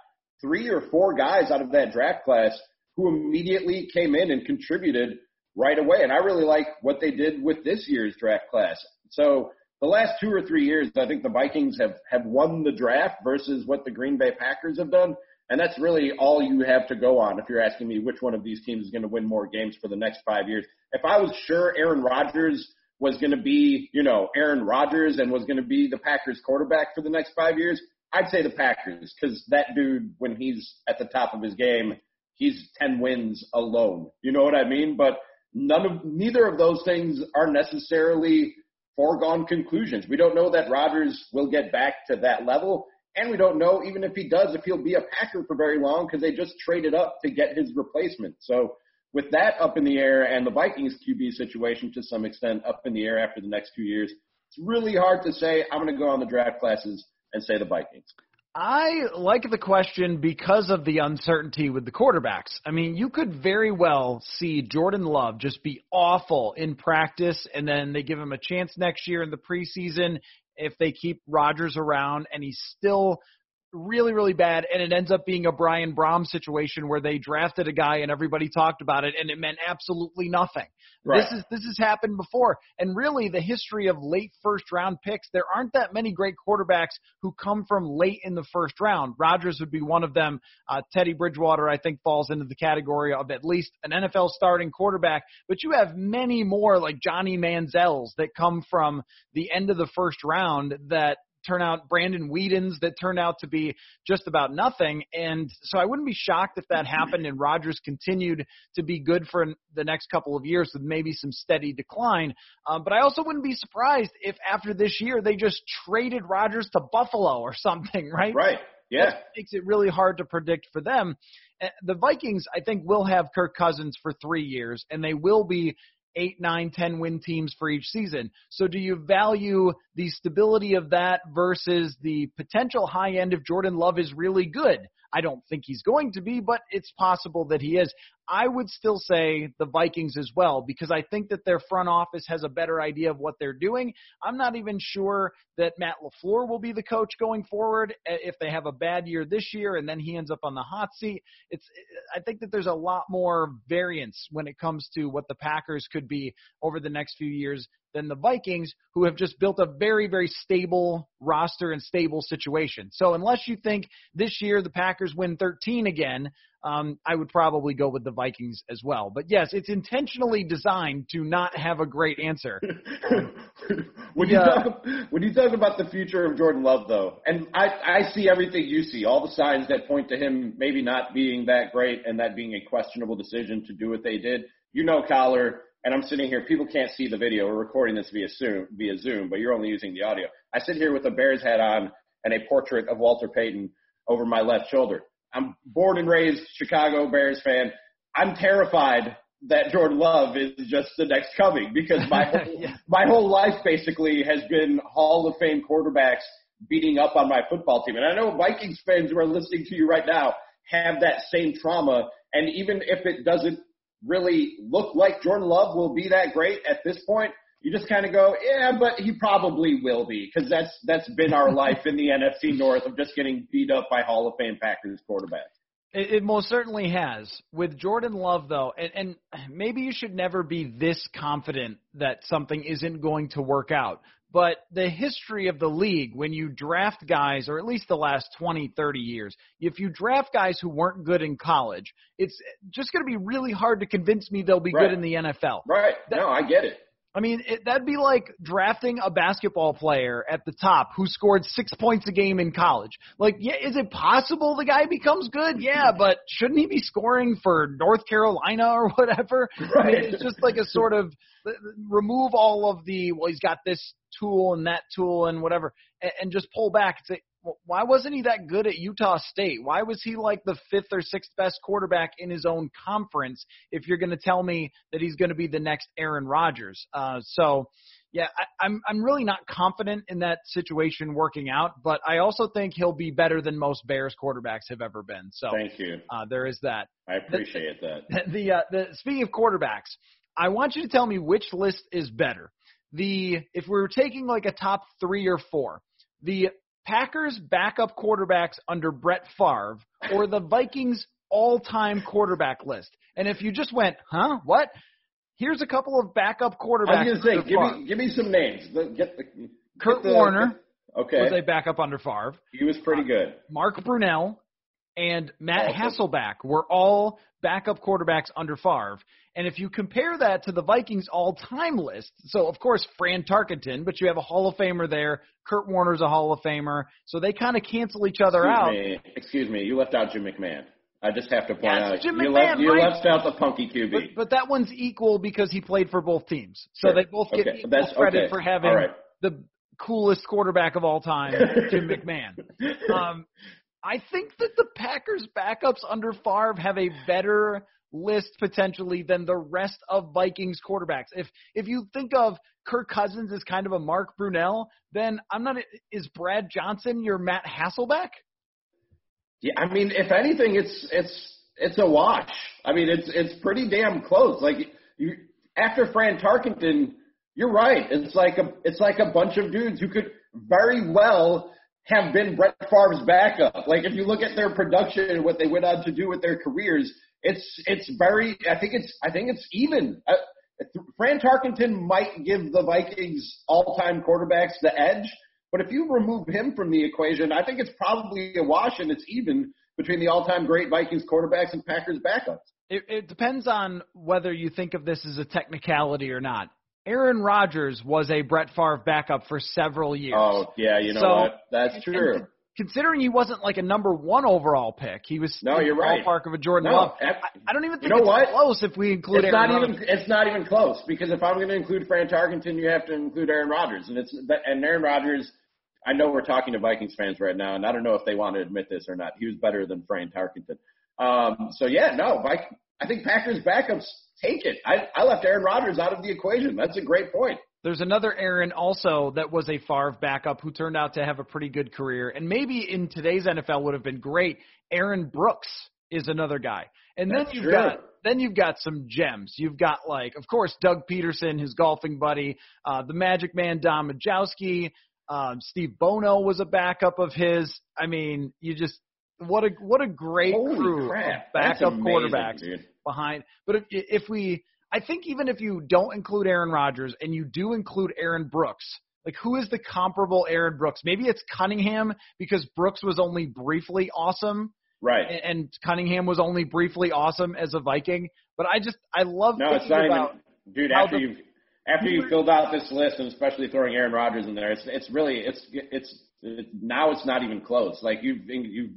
three or four guys out of that draft class who immediately came in and contributed right away, and I really like what they did with this year's draft class. So the last two or three years, I think the Vikings have have won the draft versus what the Green Bay Packers have done. And that's really all you have to go on if you're asking me which one of these teams is going to win more games for the next five years. If I was sure Aaron Rodgers was going to be, you know, Aaron Rodgers and was going to be the Packers quarterback for the next five years, I'd say the Packers because that dude, when he's at the top of his game, he's 10 wins alone. You know what I mean? But none of, neither of those things are necessarily foregone conclusions. We don't know that Rodgers will get back to that level. And we don't know, even if he does, if he'll be a Packer for very long because they just traded up to get his replacement. So with that up in the air and the Vikings QB situation to some extent up in the air after the next two years, it's really hard to say. I'm going to go on the draft classes and say the Vikings. I like the question because of the uncertainty with the quarterbacks. I mean, you could very well see Jordan Love just be awful in practice, and then they give him a chance next year in the preseason if they keep Rodgers around, and he's still really, really bad, and it ends up being a Brian Brohm situation where they drafted a guy and everybody talked about it, and it meant absolutely nothing. Right. This is this has happened before, and really the history of late first round picks. There aren't that many great quarterbacks who come from late in the first round. Rodgers would be one of them. Uh, Teddy Bridgewater, I think, falls into the category of at least an NFL starting quarterback. But you have many more like Johnny Manziel's that come from the end of the first round that turn out Brandon Weeden's that turned out to be just about nothing. And so I wouldn't be shocked if that happened and Rodgers continued to be good for the next couple of years with maybe some steady decline. Um, but I also wouldn't be surprised if after this year they just traded Rodgers to Buffalo or something, right? Right. Yeah. That makes it really hard to predict for them. Uh, The Vikings, I think, will have Kirk Cousins for three years, and they will be eight, nine, ten win teams for each season. So do you value the stability of that versus the potential high end if Jordan Love is really good? I don't think he's going to be, but it's possible that he is. I would still say the Vikings as well because I think that their front office has a better idea of what they're doing. I'm not even sure that Matt LaFleur will be the coach going forward uh, if they have a bad year this year and then he ends up on the hot seat. It's I think that there's a lot more variance when it comes to what the Packers could be over the next few years than the Vikings, who have just built a very, very stable roster and stable situation. So unless you think this year the Packers win 13 again, um, I would probably go with the Vikings as well. But yes, it's intentionally designed to not have a great answer. when you talk when you talk about the future of Jordan Love, though, and I I see everything you see, all the signs that point to him maybe not being that great and that being a questionable decision to do what they did. You know, Coller, and I'm sitting here. People can't see the video. We're recording this via Zoom, via Zoom, but you're only using the audio. I sit here with a Bears hat on and a portrait of Walter Payton over my left shoulder. I'm born and raised Chicago Bears fan. I'm terrified that Jordan Love is just the next coming because my whole, yeah. my whole life basically has been Hall of Fame quarterbacks beating up on my football team. And I know Vikings fans who are listening to you right now have that same trauma. And even if it doesn't really look like Jordan Love will be that great at this point, you just kind of go, yeah, but he probably will be because that's that's been our life in the NFC North of just getting beat up by Hall of Fame Packers quarterbacks. It, it most certainly has. With Jordan Love, though, and, and maybe you should never be this confident that something isn't going to work out. But the history of the league, when you draft guys, or at least the last 20, 30 years, if you draft guys who weren't good in college, it's just going to be really hard to convince me they'll be right. good in the NFL. Right. That, no, I get it. I mean, it, that'd be like drafting a basketball player at the top who scored six points a game in college. Like, yeah, is it possible the guy becomes good? Yeah, but shouldn't he be scoring for North Carolina or whatever? Right. I mean, it's just like a sort of remove all of the well, he's got this tool and that tool and whatever, and, and just pull back and say, why wasn't he that good at Utah State? Why was he like the fifth or sixth best quarterback in his own conference? If you're going to tell me that he's going to be the next Aaron Rodgers, uh, so yeah, I, I'm I'm really not confident in that situation working out, but I also think he'll be better than most Bears quarterbacks have ever been. So thank you. Uh, there is that. I appreciate the, that. The uh, the speaking of quarterbacks, I want you to tell me which list is better. The if we were taking like a top three or four, the Packers backup quarterbacks under Brett Favre or the Vikings all-time quarterback list. And if you just went, huh, what? Here's a couple of backup quarterbacks. I was going to say, give me, give me some names. Get the, Kurt the, Warner okay. was a backup under Favre. He was pretty uh, good. Mark Brunell and Matt Hasselbeck were all backup quarterbacks under Favre. And if you compare that to the Vikings all-time list, so of course Fran Tarkenton, but you have a Hall of Famer there. Kurt Warner's a Hall of Famer, so they kind of cancel each other excuse out. Me, excuse me, you left out Jim McMahon. I just have to point yeah, out Jim you, McMahon, left, you right? left out the punky QB. But, but, that one's equal because he played for both teams, so sure. they both get okay. equal That's, credit okay. for having right. the coolest quarterback of all time, Jim McMahon. Um, I think that the Packers backups under Favre have a better list potentially than the rest of Vikings quarterbacks. If if you think of Kirk Cousins as kind of a Mark Brunell, then I'm not. Is Brad Johnson your Matt Hasselbeck? Yeah, I mean, if anything, it's it's it's a wash. I mean, it's it's pretty damn close. Like you after Fran Tarkenton, you're right. It's like a it's like a bunch of dudes who could very well have been Brett Favre's backup. Like if you look at their production and what they went on to do with their careers, it's it's very. I think it's I think it's even. Uh, Fran Tarkenton might give the Vikings all-time quarterbacks the edge, but if you remove him from the equation, I think it's probably a wash and it's even between the all-time great Vikings quarterbacks and Packers backups. It, it depends on whether you think of this as a technicality or not. Aaron Rodgers was a Brett Favre backup for several years. Oh yeah, you know so, what? That's true. Considering he wasn't like a number one overall pick, he was no, you're right. ballpark of a Jordan no, Love. I, I, don't even think you know it's what? close if we include it's Aaron not Rodgers. even it's not even close because if I'm going to include Fran Tarkenton, you have to include Aaron Rodgers, and it's and Aaron Rodgers. I know we're talking to Vikings fans right now, and I don't know if they want to admit this or not. He was better than Fran Tarkenton. Um, so yeah, no, Vic, I think Packers backups take it. I, I left Aaron Rodgers out of the equation. That's a great point. There's another Aaron also that was a Favre backup who turned out to have a pretty good career, and maybe in today's NFL would have been great. Aaron Brooks is another guy, and then you've true. got then you've got some gems. You've got like, of course, Doug Pederson, his golfing buddy, uh, the Magic Man Don Majkowski, um, Steve Bono was a backup of his. I mean, you just what a what a great Holy crew crap. of backup That's amazing, quarterbacks dude. Behind. But if if we I think even if you don't include Aaron Rodgers and you do include Aaron Brooks, like who is the comparable Aaron Brooks? Maybe it's Cunningham because Brooks was only briefly awesome. Right. And, Cunningham was only briefly awesome as a Viking, but I just I love no, it's not even, dude. After the- you after you filled out this list, and especially throwing Aaron Rodgers in there, it's it's really it's it's it, now it's not even close. Like you've you've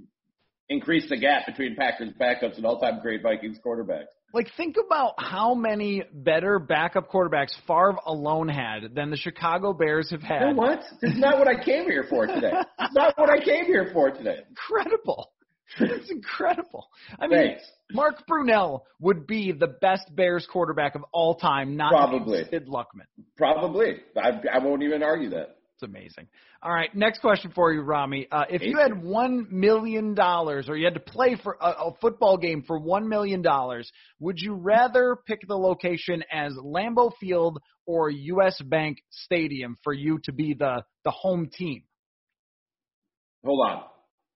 increased the gap between Packers backups and all-time great Vikings quarterbacks. Like, think about how many better backup quarterbacks Favre alone had than the Chicago Bears have You had. know what? This is not what I came here for today. It's not what I came here for today. Incredible. It's incredible. I mean, Thanks. Mark Brunell would be the best Bears quarterback of all time, not Probably. Sid Luckman. Probably. I, I won't even argue that. It's amazing. All right, next question for you, Rami. Uh, if you had one million dollars, or you had to play for a, a football game for one million dollars, would you rather pick the location as Lambeau Field or U.S. Bank Stadium for you to be the the home team? Hold on.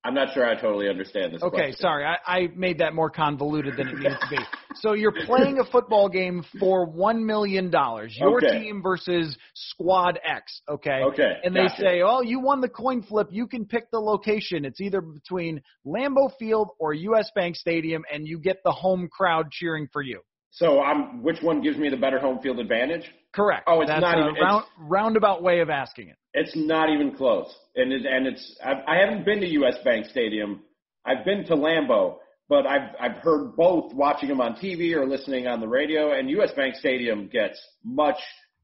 I'm not sure I totally understand this. Okay, question. sorry, I, I made that more convoluted than it needed to be. So you're playing a football game for one million dollars. Your Okay. team versus Squad X. Okay. Okay, And they gotcha. say, "Oh, you won the coin flip. You can pick the location. It's either between Lambeau Field or U.S. Bank Stadium, and you get the home crowd cheering for you." So I'm. Which one gives me the better home field advantage? Correct. Oh, it's That's not a even- it's- round, roundabout way of asking it. It's not even close. And it, and it's. I, I haven't been to U.S. Bank Stadium. I've been to Lambeau, but I've I've heard both watching them on TV or listening on the radio. And U.S. Bank Stadium gets much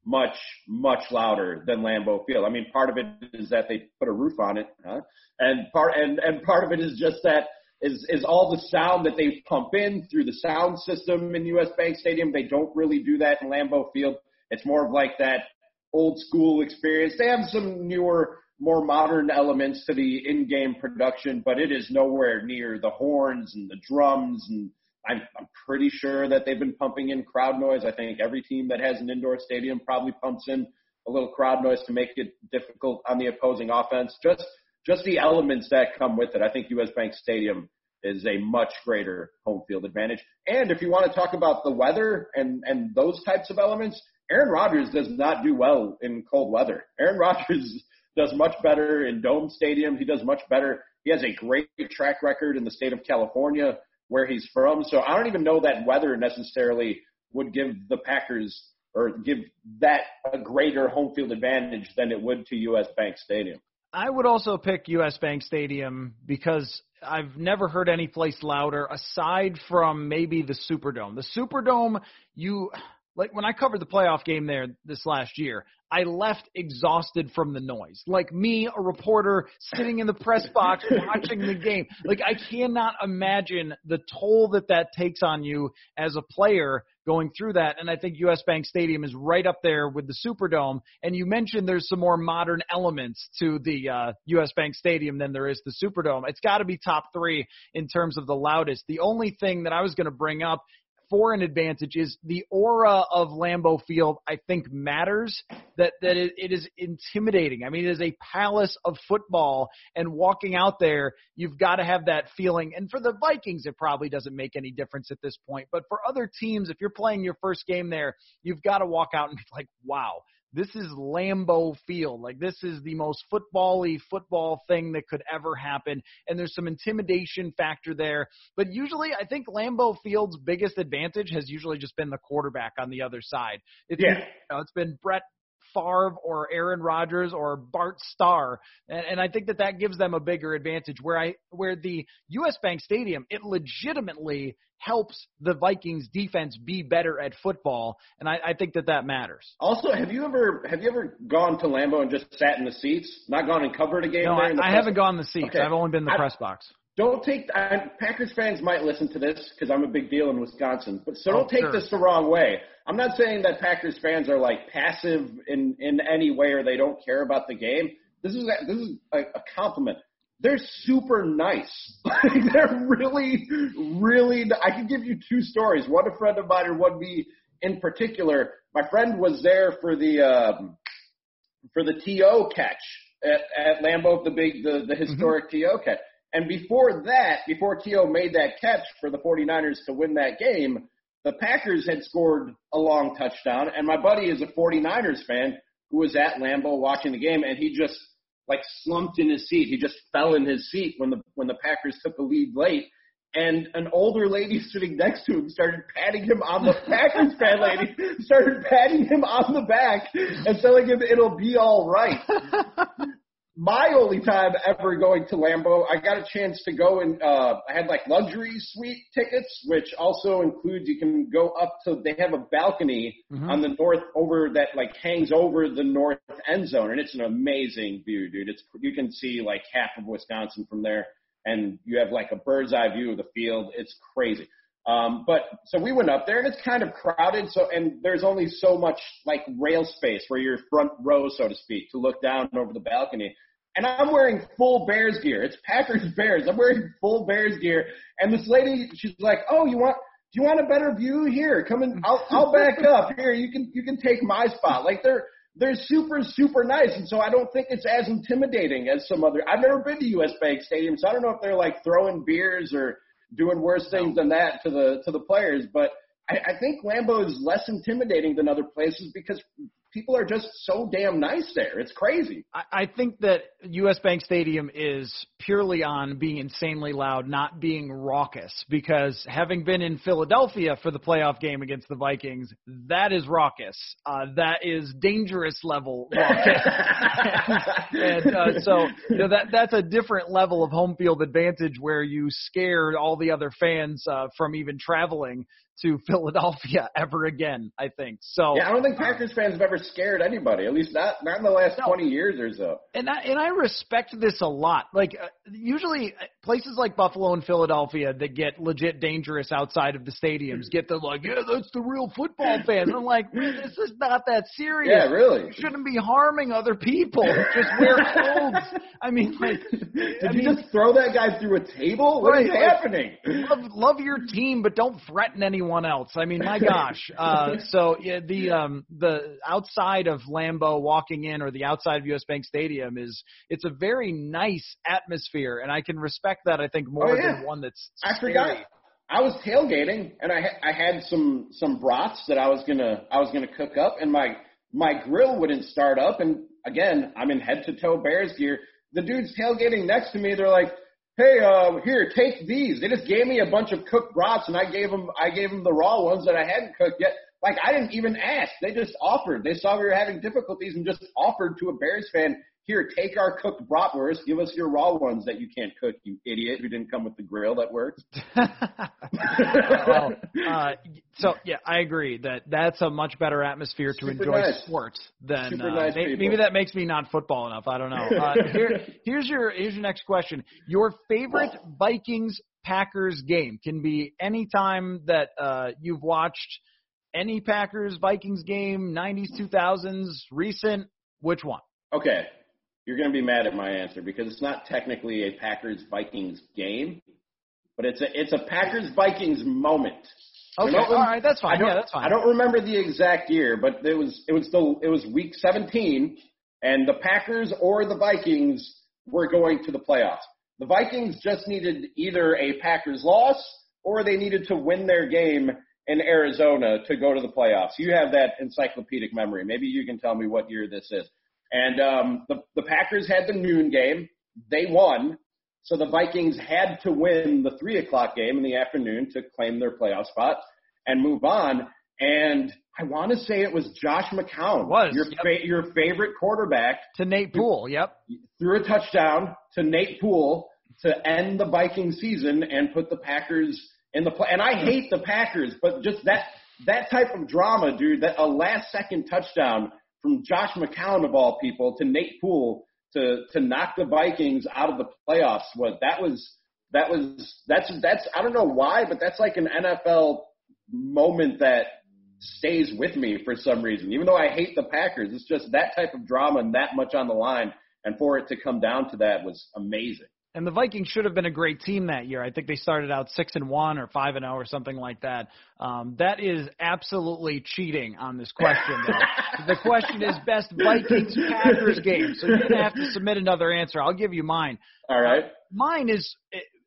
much much louder than Lambeau Field. I mean, part of it is that they put a roof on it, huh? And part and and part of it is just that is is all the sound that they pump in through the sound system in US Bank Stadium. They don't really do that in Lambeau Field. It's more of like that old school experience. They have some newer, more modern elements to the in-game production, but it is nowhere near the horns and the drums and I'm, I'm pretty sure that they've been pumping in crowd noise. I think every team that has an indoor stadium probably pumps in a little crowd noise to make it difficult on the opposing offense. Just just the elements that come with it. I think US Bank Stadium is a much greater home field advantage. And if you want to talk about the weather and and those types of elements, Aaron Rodgers does not do well in cold weather. Aaron Rodgers does much better in dome stadiums. He does much better. He has a great track record in the state of California where he's from. So I don't even know that weather necessarily would give the Packers or give that a greater home field advantage than it would to US Bank Stadium. I would also pick U.S. Bank Stadium because I've never heard any place louder aside from maybe the Superdome. The Superdome, you like when I covered the playoff game there this last year, I left exhausted from the noise. Like me, a reporter sitting in the press box watching the game. Like I cannot imagine the toll that that takes on you as a player going through that. And I think US Bank Stadium is right up there with the Superdome. And you mentioned there's some more modern elements to the uh, US Bank Stadium than there is the Superdome. It's got to be top three in terms of the loudest. The only thing that I was going to bring up for an advantage is the aura of Lambeau Field. I think matters that that it, it is intimidating. I mean, it is a palace of football, and walking out there, you've got to have that feeling. And for the Vikings, it probably doesn't make any difference at this point. But for other teams, if you're playing your first game there, you've got to walk out and be like, "Wow, this is Lambeau Field. Like this is the most football-y football thing that could ever happen. And there's some intimidation factor there. But usually I think Lambeau Field's biggest advantage has usually just been the quarterback on the other side. It's, Yeah. you know, it's been Brett Favre or Aaron Rodgers or Bart Starr, and, and I think that that gives them a bigger advantage. Where I where the U.S. Bank Stadium, it legitimately helps the Vikings defense be better at football, and I, I think that that matters. Also, have you ever have you ever gone to Lambeau and just sat in the seats, not gone and covered a game No, there? I, I haven't gone in the seats. Okay. I've only been in the I- press box. Don't take I, Packers fans might listen to this because I'm a big deal in Wisconsin, but so Oh, don't take sure. this the wrong way. I'm not saying that Packers fans are like passive in in any way or they don't care about the game. This is a, this is a, a compliment. They're super nice. Like, they're really, really. I can give you two stories. One a friend of mine and one me in particular. My friend was there for the um, for the TO catch at, at Lambeau, the big, the, the historic TO catch. And before that, before TO made that catch for the 49ers to win that game, the Packers had scored a long touchdown. And my buddy is a 49ers fan who was at Lambeau watching the game, and he just like slumped in his seat. He just fell in his seat when the when the Packers took the lead late. And an older lady sitting next to him started patting him on the Packers fan lady started patting him on the back and telling him it'll be all right my only time ever going to Lambeau, I got a chance to go and uh, I had like luxury suite tickets, which also includes you can go up to they have a balcony mm-hmm. on the north over that like hangs over the north end zone, and it's an amazing view, dude. It's you can see like half of Wisconsin from there, and you have like a bird's eye view of the field. It's crazy. Um, but so we went up there and it's kind of crowded. So, and there's only so much like rail space where you're front row, so to speak, to look down over the balcony. And I'm wearing full Bears gear. It's Packers Bears. I'm wearing full Bears gear. And this lady, she's like, "Oh, you want? Do you want a better view? Here, come in. I'll, I'll back up. Here, you can you can take my spot." Like they're they're super super nice, and so I don't think it's as intimidating as some other. I've never been to U.S. Bank Stadium, so I don't know if they're like throwing beers or doing worse things than that to the to the players. But I, I think Lambeau is less intimidating than other places because people are just so damn nice there. It's crazy. I, I think that U.S. Bank Stadium is purely on being insanely loud, not being raucous. Because having been in Philadelphia for the playoff game against the Vikings, that is raucous. Uh, that is dangerous level raucous. and, and uh, so you know, that that's a different level of home field advantage where you scared all the other fans uh, from even traveling to Philadelphia ever again. I think so. Yeah, I don't think Packers fans have ever scared anybody. At least not not in the last no. twenty years or so. And I, and I respect this a lot. Like uh, usually uh, places like Buffalo and Philadelphia that get legit dangerous outside of the stadiums get the like, yeah, that's the real football fans. I'm like, man, this is not that serious. Yeah, really. You shouldn't be harming other people. Just wear clothes. I mean, like, did I you mean, just throw that guy through a table? What right, is happening? Love, love your team, but don't threaten anyone else. I mean, my gosh. Uh, so yeah, the um, the outside of Lambeau walking in or the outside of US Bank Stadium is it's a very nice atmosphere, and I can respect that. I think more oh, yeah. than one that's. I forgot. I was tailgating and I I had some some brats that I was gonna I was gonna cook up and my my grill wouldn't start up and again I'm in head to toe Bears gear. The dudes tailgating next to me, they're like, "Hey, uh, here, take these." They just gave me a bunch of cooked brats and I gave them I gave them the raw ones that I hadn't cooked yet. Like I didn't even ask. They just offered. They saw we were having difficulties and just offered to a Bears fan, here, take our cooked bratwurst. Give us your raw ones that you can't cook, you idiot who didn't come with the grill that works. well, uh, so yeah, I agree that that's a much better atmosphere to Super enjoy nice. sports than uh, nice maybe, maybe that makes me not football enough. I don't know. Uh, here, here's your here's your next question. Your favorite Vikings Packers game can be any time that uh, you've watched any Packers Vikings game, 90s, 2000s, recent. Which one? Okay, you're going to be mad at my answer because it's not technically a Packers Vikings game, but it's a it's a Packers Vikings moment. Okay, all right, that's fine. I don't, Yeah, that's fine. I don't remember the exact year, but it was it was the it was week 17, and the Packers or the Vikings were going to the playoffs. The Vikings just needed either a Packers loss or they needed to win their game in Arizona to go to the playoffs. You have that encyclopedic memory. Maybe you can tell me what year this is. And um, the the Packers had the noon game. They won. So the Vikings had to win the three o'clock game in the afternoon to claim their playoff spot and move on. And I want to say it was Josh McCown, It was, your yep. fa- your favorite quarterback, to Nate Poole. Yep. threw a touchdown to Nate Poole to end the Viking season and put the Packers in the play. And I hate the Packers, but just that that type of drama, dude, that a last second touchdown from Josh McCown of all people to Nate Poole to to knock the Vikings out of the playoffs was that was that was that's that's I don't know why, but that's like an NFL moment that stays with me for some reason. Even though I hate the Packers, it's just that type of drama and that much on the line, and for it to come down to that was amazing. And the Vikings should have been a great team that year. I think they started out six and one or five and zero or something like that. Um, that is absolutely cheating on this question. Though. the question is best Vikings Packers game. So you're gonna have to submit another answer. I'll give you mine. All right. Mine is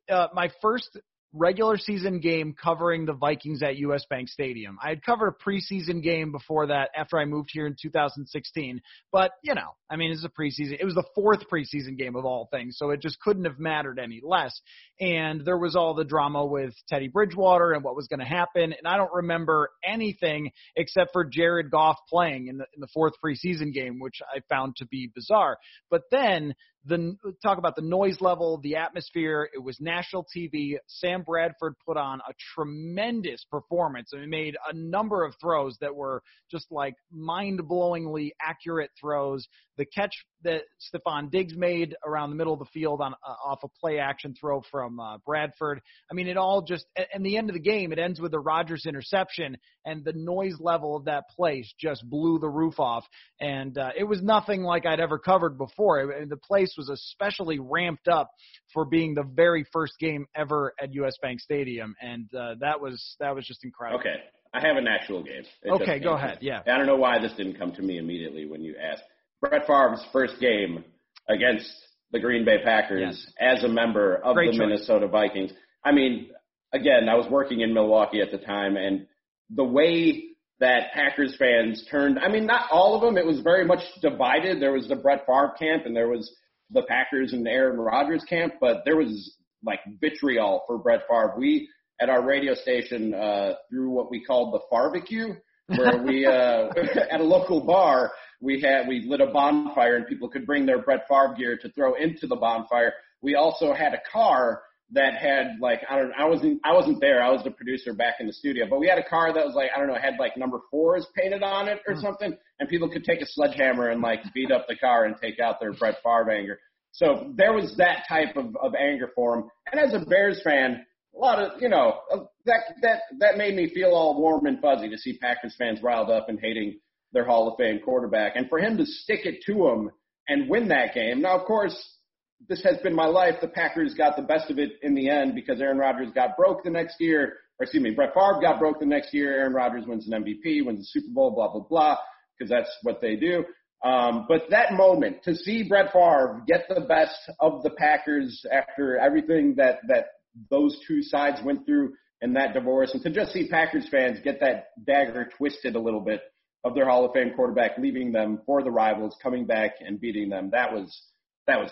uh, my first regular season game covering the Vikings at US Bank Stadium. I had covered a preseason game before that after I moved here in 2016, but you know, I mean, it's a preseason. It was the fourth preseason game of all things, so it just couldn't have mattered any less. And there was all the drama with Teddy Bridgewater and what was going to happen, and I don't remember anything except for Jared Goff playing in the in the fourth preseason game, which I found to be bizarre. But then the talk about the noise level, the atmosphere. It was national TV. Sam Bradford put on a tremendous performance and he made a number of throws that were just like mind-blowingly accurate throws. The catch that Stefon Diggs made around the middle of the field on uh, off a play action throw from uh, Bradford. I mean, it all just and the end of the game, it ends with the Rodgers interception, and the noise level of that place just blew the roof off. And uh, it was nothing like I'd ever covered before. It, the place was especially ramped up for being the very first game ever at US Bank Stadium, and uh, that was that was just incredible. Okay, I have an actual game. It okay, go ahead. Yeah. I don't know why this didn't come to me immediately when you asked. Brett Favre's first game against the Green Bay Packers yes. as a member of Great the choice. Minnesota Vikings. I mean, again, I was working in Milwaukee at the time, and the way that Packers fans turned, I mean, not all of them, it was very much divided. There was the Brett Favre camp, and there was the Packers and Aaron Rodgers camp, but there was like vitriol for Brett Favre. We, at our radio station, uh, through what we called the barbecue, where we, uh, at a local bar, we had we lit a bonfire and people could bring their Brett Favre gear to throw into the bonfire. We also had a car that had like I don't I wasn't I wasn't there. I was the producer back in the studio, but we had a car that was like I don't know had like number fours painted on it or mm. something, and people could take a sledgehammer and like beat up the car and take out their Brett Favre anger. So there was that type of, of anger for him. And as a Bears fan, a lot of you know that that that made me feel all warm and fuzzy to see Packers fans riled up and hating their Hall of Fame quarterback, and for him to stick it to him and win that game. Now, of course, this has been my life. The Packers got the best of it in the end because Aaron Rodgers got broke the next year, or excuse me, Brett Favre got broke the next year. Aaron Rodgers wins an MVP, wins the Super Bowl, blah blah blah, because that's what they do. Um, but that moment to see Brett Favre get the best of the Packers after everything that that those two sides went through in that divorce, and to just see Packers fans get that dagger twisted a little bit of their Hall of Fame quarterback, leaving them for the rivals, coming back and beating them. That was that was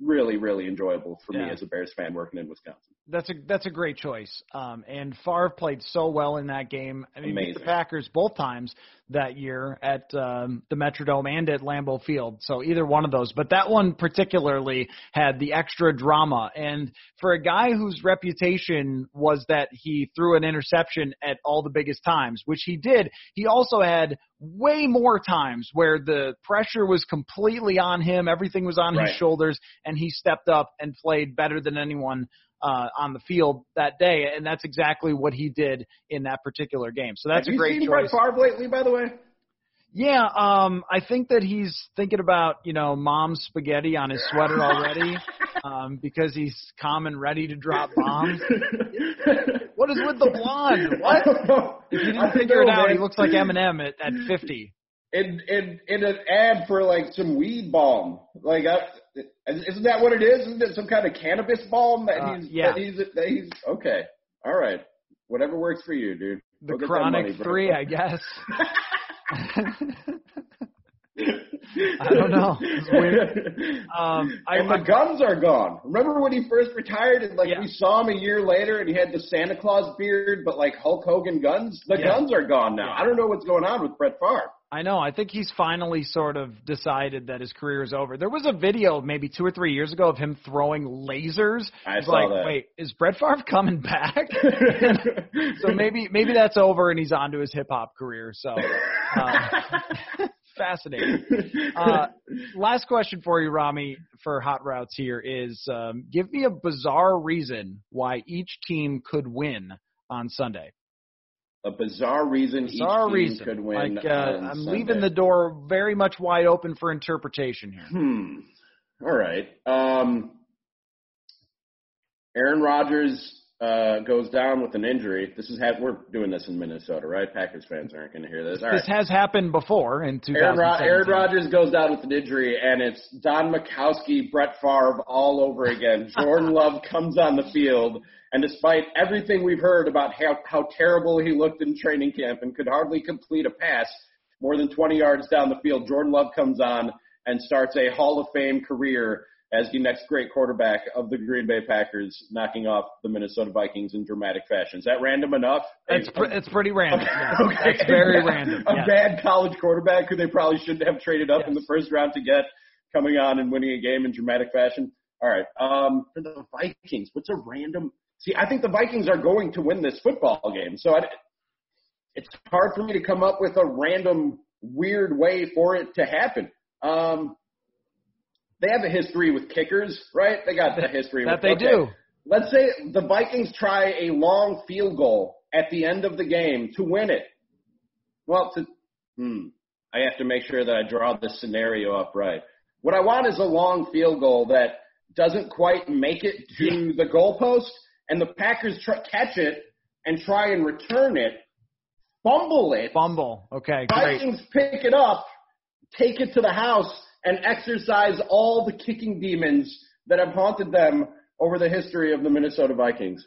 really really enjoyable for Yeah. me as a Bears fan working in Wisconsin. That's a that's a great choice. Um, and Favre played so well in that game. I mean, beat the Packers both times that year at um, the Metrodome and at Lambeau Field. So either one of those, but that one particularly had the extra drama. And for a guy whose reputation was that he threw an interception at all the biggest times, which he did, he also had way more times where the pressure was completely on him, everything was on Right. his shoulders, and he stepped up and played better than anyone uh, on the field that day, and that's exactly what he did in that particular game. So that's Have a great you seen choice. Brett Favre lately, by the way? Yeah, um, I think that he's thinking about you know mom's spaghetti on his sweater already, um, because he's calm and ready to drop bombs. What is with the blonde? What? If you didn't don't figure it out, man. he looks like Eminem at, at 50. In in in an ad for like some weed balm. Like, I, isn't that what it is? Isn't it some kind of cannabis balm that Uh, he's yeah. that he's that he's okay? All right, whatever works for you, dude. The Go Chronic money, bro. 3, I guess. I don't know. It's weird. Um, I, and the I- guns are gone. Remember when he first retired and like Yeah. we saw him a year later and he had the Santa Claus beard but like Hulk Hogan guns? The Yeah. guns are gone now. I don't know what's going on with Brett Favre. I know. I think he's finally sort of decided that his career is over. There was a video maybe two or three years ago of him throwing lasers. I It's saw like, that. wait, is Brett Favre coming back? so maybe maybe that's over and he's on to his hip hop career. So uh, fascinating. Uh, last question for you, Rami, for hot routes here is: um, give me a bizarre reason why each team could win on Sunday. A bizarre reason Bizarre each team reason. could win. like uh, I'm Sunday. leaving the door very much wide open for interpretation here. Hmm. All right. Um, Aaron Rodgers uh, goes down with an injury. This is ha- we're doing this in Minnesota, right? Packers fans aren't going to hear this. All this right. has happened before in Aaron, Rod- 2017. Aaron Rodgers goes down with an injury, and it's Don Majkowski, Brett Favre all over again. Jordan Love comes on the field, and despite everything we've heard about how, how terrible he looked in training camp and could hardly complete a pass more than 20 yards down the field, Jordan Love comes on and starts a Hall of Fame career as the next great quarterback of the Green Bay Packers, knocking off the Minnesota Vikings in dramatic fashion. Is that random enough? It's, A- it's pretty random. Yeah, Okay. That's very random. A yes. bad college quarterback who they probably shouldn't have traded up in the first round to get, coming on and winning a game in dramatic fashion. All right. Um, for the Vikings, what's a random? See, I think the Vikings are going to win this football game, so I, it's hard for me to come up with a random weird way for it to happen. Um, they have a history with kickers, right? They got the history That with, they okay. do. Let's say the Vikings try a long field goal at the end of the game to win it. Well, to, hmm, I have to make sure that I draw this scenario up right. What I want is a long field goal that doesn't quite make it to the goalpost, and the Packers try, catch it and try and return it, fumble it. Fumble. Okay, great. Vikings pick it up, take it to the house, and exercise all the kicking demons that have haunted them over the history of the Minnesota Vikings.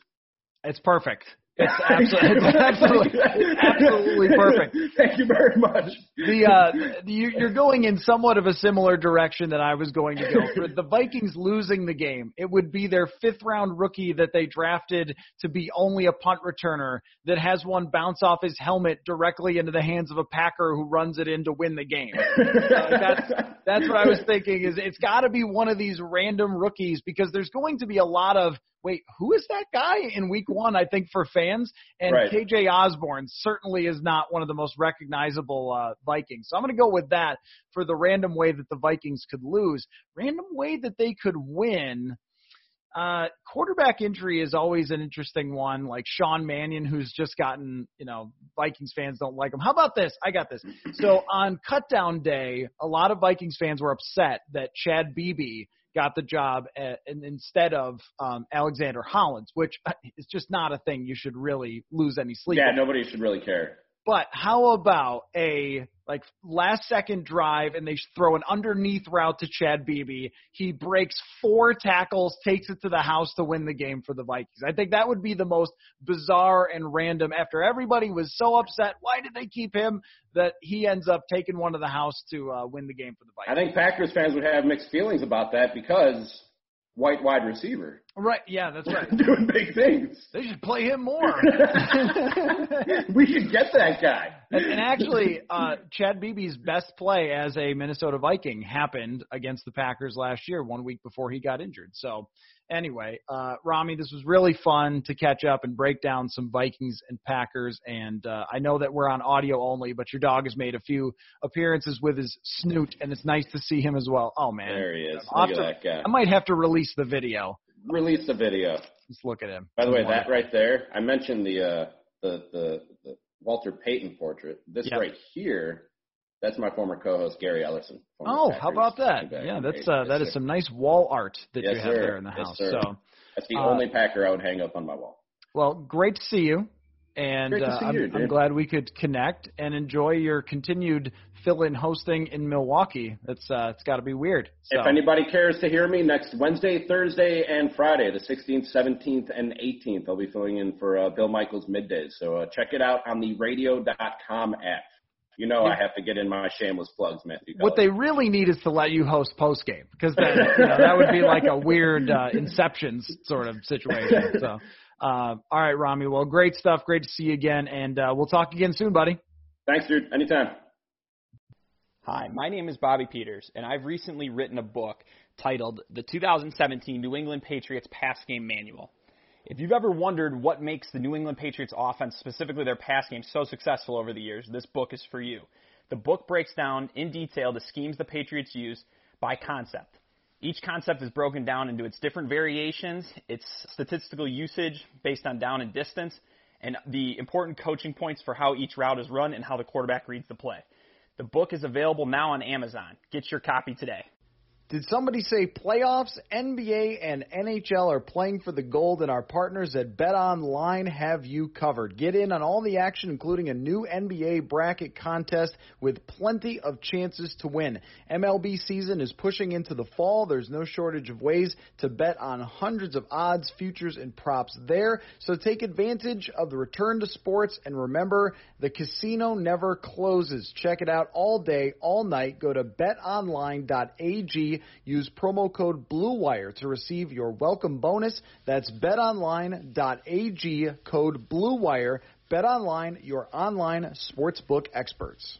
It's perfect. It's absolutely, it's absolutely, absolutely perfect. Thank you very much. The uh, you, you're going in somewhat of a similar direction that I was going to go. For the Vikings losing the game, it would be their fifth round rookie that they drafted to be only a punt returner that has one bounce off his helmet directly into the hands of a Packer who runs it in to win the game. Uh, that's that's what I was thinking. Is it's got to be one of these random rookies because there's going to be a lot of wait, who is that guy in week one? I think for fans and Right. KJ Osborn certainly is not one of the most recognizable uh, Vikings. So I'm going to go with that for the random way that the Vikings could lose. Random way that they could win. Uh, quarterback injury is always an interesting one, like Sean Mannion, who's just gotten, you know, Vikings fans don't like him. How about this? I got this. So on cutdown day, a lot of Vikings fans were upset that Chad Beebe got the job at, and instead of um, Alexander Hollins, which uh, is just not a thing you should really lose any sleep yeah, over. nobody should really care. But how about a like last second drive and they throw an underneath route to Chad Beebe. He breaks four tackles, takes it to the house to win the game for the Vikings. I think that would be the most bizarre and random after everybody was so upset. Why did they keep him? That he ends up taking one to the house to uh, win the game for the Vikings? I think Packers fans would have mixed feelings about that because white wide receiver Right. Yeah, that's right. doing big things. They should play him more. we should get that guy. And, and actually, uh, Chad Beebe's best play as a Minnesota Viking happened against the Packers last year, one week before he got injured. So, anyway, uh, Rami, this was really fun to catch up and break down some Vikings and Packers. And uh, I know that we're on audio only, but your dog has made a few appearances with his snoot, and it's nice to see him as well. Oh man, There he is. Look at to- that guy. I might have to release the video. Release the video. Let's look at him. By the way, that right there, I mentioned the uh, the, the the Walter Payton portrait. This Yep. right here, that's my former co-host Gary Ellison. Oh, how about that? Yeah, that's uh, Yes, is sir. some nice wall art that Yes, you have sir. there in the Yes, house. sir. So, That's the uh, only Packer I would hang up on my wall. well, great to see you, and Great to uh, see I'm, you, I'm glad we could connect and enjoy your continued fill-in hosting in Milwaukee. That's uh, it's got to be weird. So, If anybody cares to hear me next Wednesday, Thursday, and Friday, the 16th, 17th, and 18th, I'll be filling in for uh, Bill Michaels middays. So uh, check it out on the radio.com app. You know I have to get in my shameless plugs, Matthew. what they really need is to let you host post game because then you know, that would be like a weird uh, Inception sort of situation. So, uh, all right, Rami. Well, great stuff. Great to see you again, and uh, we'll talk again soon, buddy. Thanks, dude. Anytime. Hi, my name is Bobby Peters, and I've recently written a book titled The 2017 New England Patriots Pass Game Manual. If you've ever wondered what makes the New England Patriots offense, specifically their pass game, so successful over the years, this book is for you. The book breaks down in detail the schemes the Patriots use by concept. Each concept is broken down into its different variations, its statistical usage based on down and distance, and the important coaching points for how each route is run and how the quarterback reads the play. The book is available now on Amazon. Get your copy today. Did somebody say playoffs? NBA and NHL are playing for the gold, and our partners at Bet Online have you covered. Get in on all the action, including a new NBA bracket contest with plenty of chances to win. MLB season is pushing into the fall. There's no shortage of ways to bet on hundreds of odds, futures, and props there. So take advantage of the return to sports, and remember, the casino never closes. Check it out all day, all night. Go to betonline.ag Use promo code BLUEWIRE to receive your welcome bonus. That's betonline.ag code BLUEWIRE. BetOnline, your online sportsbook experts.